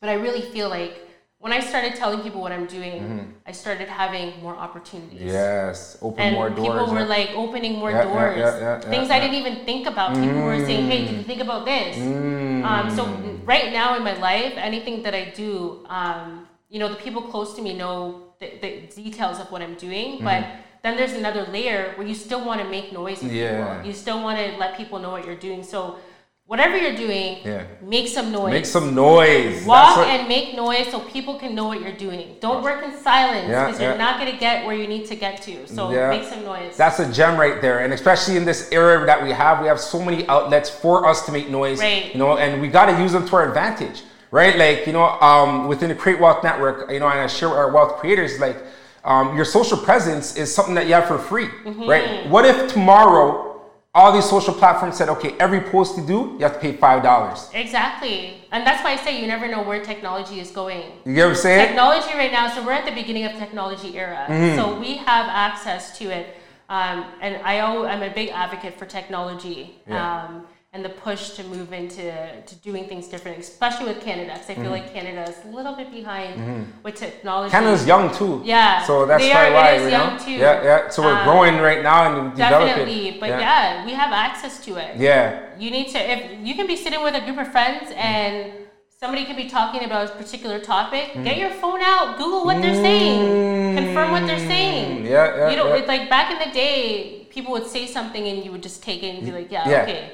but I really feel like when I started telling people what I'm doing, mm-hmm. I started having more opportunities. Yes, open and more doors. People were like opening more yeah, doors. Yeah, yeah, Things I didn't even think about. People mm. were saying, "Hey, did you think about this?" Mm. Um, so right now in my life, anything that I do, um, you know, the people close to me know the, the details of what I'm doing, mm. but then there's another layer where you still want to make noise with people. You still want to let people know what you're doing. So whatever you're doing, yeah. make some noise. Make some noise. Walk what... and make noise so people can know what you're doing. Don't work in silence because yeah, you're not going to get where you need to get to. So make some noise. That's a gem right there. And especially in this era that we have, we have so many outlets for us to make noise. Right. You know, and we got to use them to our advantage. Right? Like, you know, um, within the Create Wealth Network, you know, and I share with our wealth creators, like, um, your social presence is something that you have for free, mm-hmm. right? What if tomorrow all these social platforms said, okay, every post you do, you have to pay five dollars. Exactly, and that's why I say you never know where technology is going. You get what I'm saying? Technology right now, so we're at the beginning of technology era, mm-hmm. so we have access to it, um, and I I'm a big advocate for technology. Yeah. Um, and the push to move into to doing things different, especially with Canada, because I feel mm-hmm. like Canada is a little bit behind mm-hmm. with technology. Canada's young too. Yeah. So that's probably why. It is young know? too. Yeah, yeah. So we're um, growing right now and developing. Definitely, but yeah. yeah. we have access to it. Yeah. You need to if you can be sitting with a group of friends and somebody could be talking about a particular topic. Mm. Get your phone out, Google what they're saying, confirm what they're saying. Yeah, yeah. You know, yeah. It's like back in the day, people would say something and you would just take it and be like, yeah. yeah. okay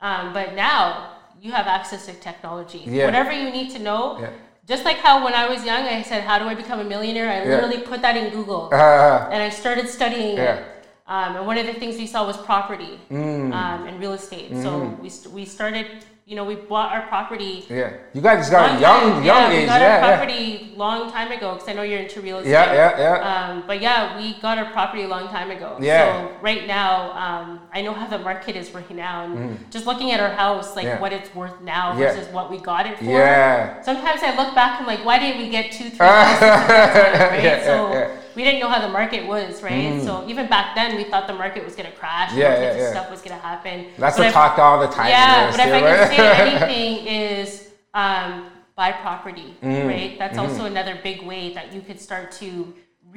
um, but now you have access to technology. Yeah. Whatever you need to know. Yeah. Just like how when I was young, I said, "How do I become a millionaire?" I yeah. literally put that in Google, uh, and I started studying it. Um, and one of the things we saw was property um, and real estate. So we, st- we started, you know, we bought our property. Yeah. You guys got long young, time- young yeah, age. We got Yeah, our yeah. property long time ago because I know you're into real estate. Yeah, yeah, yeah. Um, but yeah, we got our property a long time ago. Yeah. So right now, um, I know how the market is right now, and just looking at our house, like Mm. Yeah. what it's worth now Yeah. versus what we got it for. Yeah. Sometimes I look back, I'm like, why didn't we get two, three houses at that time, right? Yeah, so yeah, yeah. We didn't know how the market was, right? So even back then, we thought the market was gonna crash, Yeah, all yeah, yeah. stuff was gonna happen. That's But the talk all the time. yeah, but if I can say anything is um, buy property, Mm-hmm. right? That's also another big way that you could start to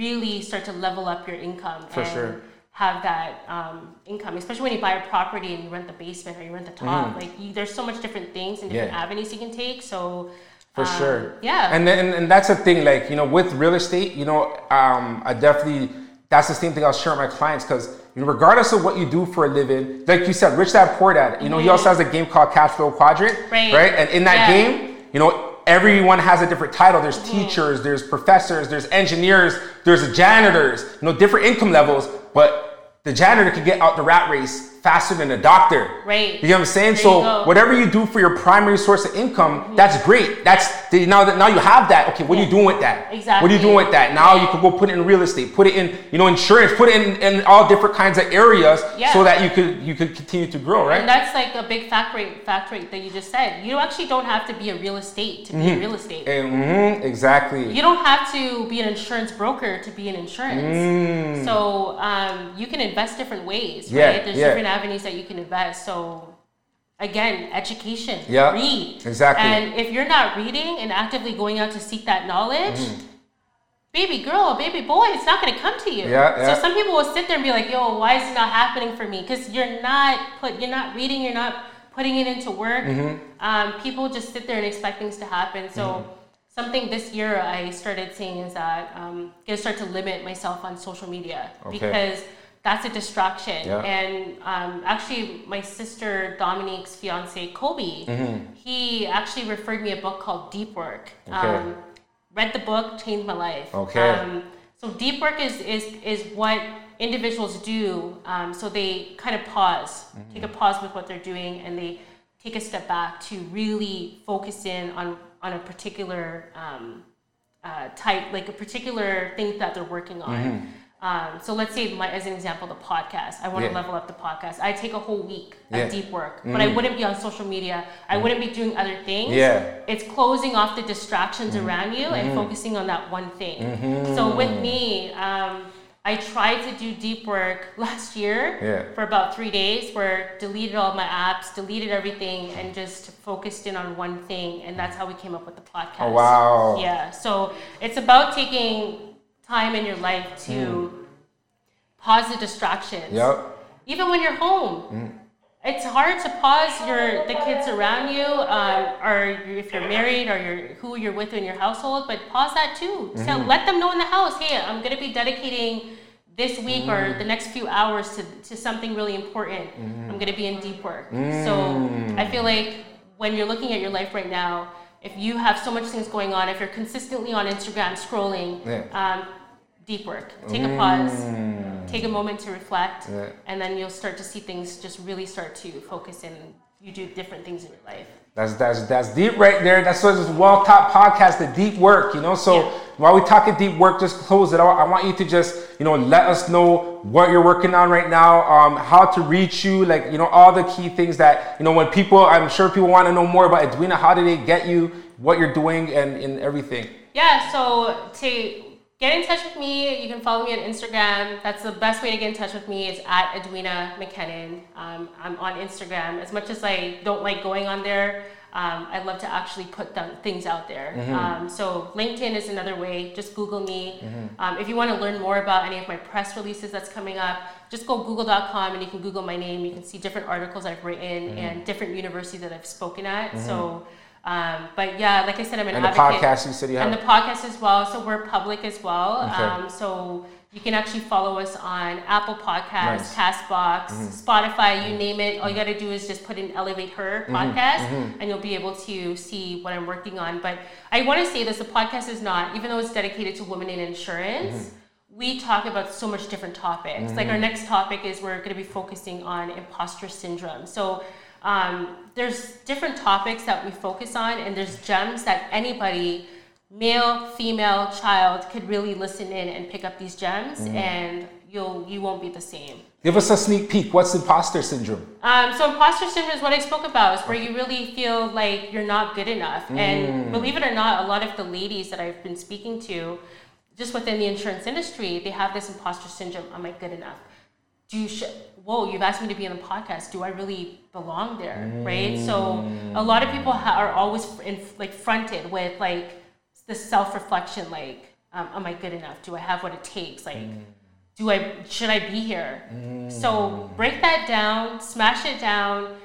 really start to level up your income For and sure. have that um, income, especially when you buy a property and you rent the basement or you rent the top. Like you, there's so much different things and different. Yeah. avenues you can take. So For um, sure. yeah. And then and that's the thing, like, you know, with real estate, you know, um, I definitely that's the same thing I'll share with my clients because you know, regardless of what you do for a living, like you said, Rich Dad Poor Dad, you know, he also has a game called Cash Flow Quadrant. Mm-hmm. Right. Right. And in that Yeah. game, you know, everyone has a different title. There's Mm-hmm. teachers, there's professors, there's engineers, there's janitors, you know, different income levels, but the janitor could get out the rat race faster than a doctor. Right. You know what I'm saying? There so you whatever you do for your primary source of income, that's great. That's the, now that now you have that. Okay, what are you doing with that? Exactly. What are you doing with that? Now you can go put it in real estate, put it in you know insurance, put it in, in all different kinds of areas Yeah. so that you could you could continue to grow, right? And that's like a big fact rate, fact rate that you just said. You actually don't have to be a real estate to be in real estate. mm-hmm, exactly. You don't have to be an insurance broker to be an insurance. So um, you can invest different ways, Mm. Yeah, right? There's yeah. different avenues that you can invest. So again, education. Yeah, Read. exactly. And if you're not reading and actively going out to seek that knowledge, Mm-hmm. baby girl, baby boy, it's not going to come to you. Yeah, yeah. So some people will sit there and be like, "Yo, why is it not happening for me?" Because you're not put, you're not reading, you're not putting it into work. Mm-hmm. Um, people just sit there and expect things to happen. So Mm-hmm. something this year I started seeing is that um, gonna start to limit myself on social media Okay. because that's a distraction. Yeah. And um, actually, my sister Dominique's fiance Kobe, Mm-hmm. he actually referred me a book called Deep Work. Okay. Um, read the book, changed my life. Okay. Um, so deep work is is is what individuals do. Um, so they kind of pause, Mm-hmm. take a pause with what they're doing, and they take a step back to really focus in on on a particular um, uh, type, like a particular thing that they're working on. Mm-hmm. Um, so let's say, my, as an example, the podcast. I want to Yeah. level up the podcast. I take a whole week of Yeah. Mm. deep work, but I wouldn't be on social media. I wouldn't be doing other things. Yeah. It's closing off the distractions Mm-hmm. around you and focusing on that one thing. So with me, um, I tried to do deep work last year Yeah. for about three days, where deleted all my apps, deleted everything, and just focused in on one thing, and that's how we came up with the podcast. Oh, wow. Yeah. So it's about taking time in your life to hmm. pause the distractions. Yep. Even when you're home. Hmm. It's hard to pause your the kids around you, um, or if you're married, or you're who you're with in your household. But pause that too. So mm-hmm. let them know in the house, hey, I'm gonna be dedicating this week or mm. the next few hours to, to something really important. Mm-hmm. I'm gonna be in deep work. So mm. I feel like when you're looking at your life right now, if you have so much things going on, if you're consistently on Instagram scrolling, Yeah. um, deep work. Take a pause, take a moment to reflect, Yeah. and then you'll start to see things just really start to focus in. You do different things in your life. That's that's that's deep right there. That's what this Wealth Talk podcast, the deep work, you know. So Yeah. while we talk talking deep work, just close it out. I want you to just, you know, let us know what you're working on right now, um, how to reach you, like you know, all the key things that you know when people I'm sure people want to know more about Edwina, how do they get you, what you're doing and, and everything. Yeah, so to get in touch with me, you can follow me on Instagram. That's the best way to get in touch with me is at Edwina McKinnon. Um, I'm on Instagram. As much as I don't like going on there, um, I love to actually put th- things out there. Um, so LinkedIn is another way. Just Google me. Um, if you want to learn more about any of my press releases that's coming up, just go google.com and you can Google my name. You can see different articles I've written and different universities that I've spoken at. So, um, but yeah, like I said, I'm an And the advocate. podcast you said you And the podcast as well. So we're public as well. Okay. Um, so you can actually follow us on Apple Podcasts, Nice. Mm-hmm. Castbox, Spotify, you name it. All you got to do is just put in Elevate Her Mm-hmm. podcast and you'll be able to see what I'm working on. But I want to say this the podcast is not, even though it's dedicated to women in insurance, we talk about so much different topics. Mm-hmm. Like our mm-hmm. next topic is we're going to be focusing on imposter syndrome. So um, there's different topics that we focus on, and there's gems that anybody, male, female, child, could really listen in and pick up these gems, mm-hmm. and you'll you won't be the same. Give us a sneak peek. What's imposter syndrome? Um, so imposter syndrome is what I spoke about. Is where you really feel like you're not good enough, mm. and believe it or not, a lot of the ladies that I've been speaking to just within the insurance industry, they have this imposter syndrome. Am I good enough? Do you sh- whoa, you've asked me to be on the podcast. Do I really belong there? Mm. Right. So a lot of people ha- are always in, like fronted with like the self reflection, like, um, am I good enough? Do I have what it takes? Like, mm. do I should I be here? Mm. So break that down, smash it down.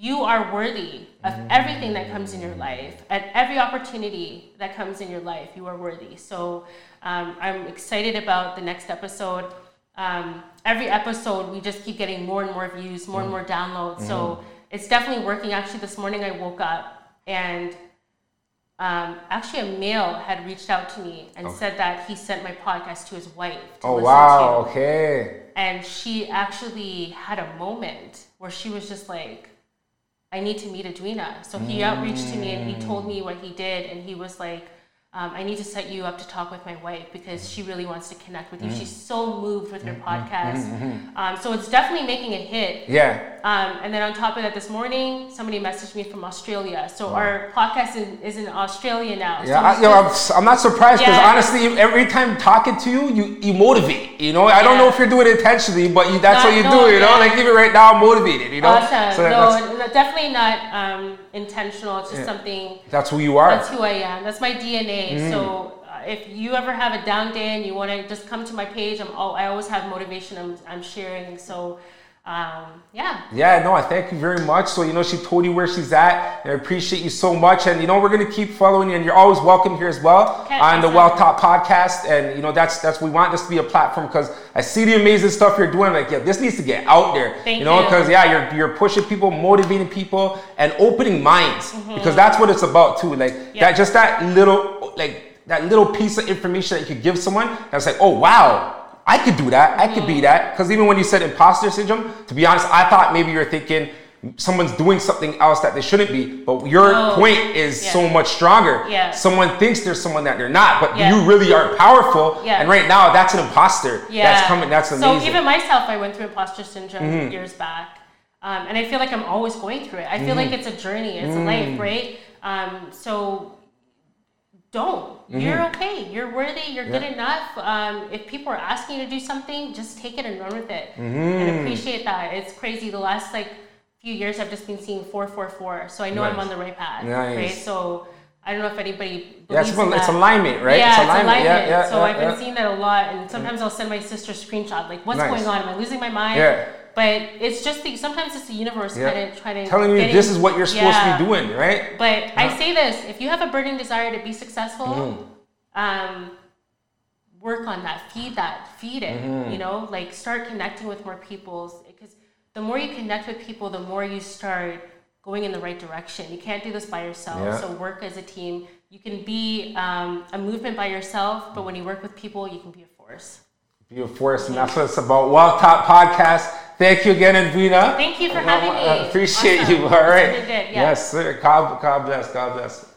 You are worthy of everything that comes in your life. At every opportunity that comes in your life, you are worthy. So um, I'm excited about the next episode. Um, every episode, we just keep getting more and more views, more and more downloads. Mm-hmm. So it's definitely working. Actually, this morning I woke up and um, actually a male had reached out to me and said that he sent my podcast to his wife. To oh wow! To. Okay. And she actually had a moment where she was just like, "I need to meet Edwina." So he mm. outreached to me and he told me what he did, and he was like um, I need to set you up to talk with my wife because she really wants to connect with you. Mm. She's so moved with her mm-hmm. podcast. Mm-hmm. Um, so it's definitely making a hit. Yeah. Um, and then on top of that, this morning, somebody messaged me from Australia. So wow. our podcast is, is, in Australia now. Yeah, so I, yo, I'm, I'm, not surprised because yeah. honestly, every time talking to you, you, you motivate. You know, I yeah. don't know if you're doing it intentionally, but you, that's not, what you no, do. You know, like even right now, I'm motivated. You know, awesome. so no, definitely not um, intentional. It's just something. That's who you are. That's who I am. That's my DNA. Mm. So uh, if you ever have a down day and you want to just come to my page, I'm all, I always have motivation. I'm, I'm sharing. So um, yeah. Yeah, no, I thank you very much. So, you know, she told you where she's at. I appreciate you so much. And, you know, we're going to keep following you. And you're always welcome here as well okay, on the Wealth Talk podcast. And, you know, that's, that's, we want this to be a platform because I see the amazing stuff you're doing. Like, yeah, this needs to get out there. Thank you know, because, yeah, you're, you're pushing people, motivating people, and opening minds mm-hmm. because that's what it's about, too. Like, yeah. that just that little, like, that little piece of information that you could give someone that's like, oh, wow I could do that. I could be that. Because even when you said imposter syndrome, to be honest, I thought maybe you're thinking someone's doing something else that they shouldn't be. But your oh, point is yeah. so much stronger. Yeah. Someone thinks there's someone that they're not, but yeah. you really are powerful. Yeah. And right now, that's an imposter. Yeah. That's coming. That's amazing. So even myself, I went through imposter syndrome mm-hmm. years back. Um, and I feel like I'm always going through it. I feel mm-hmm. like it's a journey. It's mm-hmm. a life, right? Um, so don't. Mm-hmm. You're okay. You're worthy. You're yeah. good enough. Um, if people are asking you to do something, just take it and run with it, mm-hmm. and appreciate that. It's crazy. The last like few years, I've just been seeing four, four, four. So I know nice. I'm on the right path. Nice. Right. So I don't know if anybody yeah, it's, it's alignment, right? Yeah, it's alignment. It's alignment. Yeah, yeah, so I've been seeing that a lot, and sometimes I'll send my sister a screenshot like, "What's nice. going on? Am I losing my mind?" Yeah. But it's just the sometimes it's the universe yeah. kind of trying to telling you this is what you're supposed yeah. to be doing, right? But yeah. I say this: if you have a burning desire to be successful, mm-hmm. um, work on that, feed that, feed it. Mm-hmm. You know, like start connecting with more people because the more you connect with people, the more you start going in the right direction. You can't do this by yourself. So work as a team. You can be um, a movement by yourself, but when you work with people, you can be a force. Be a force, and that's what it's about. Wealth Talk Podcast. Thank you again, Edwina. Thank you for having me. I appreciate awesome. you. All right. Yes. yes, sir. God, God bless. God bless.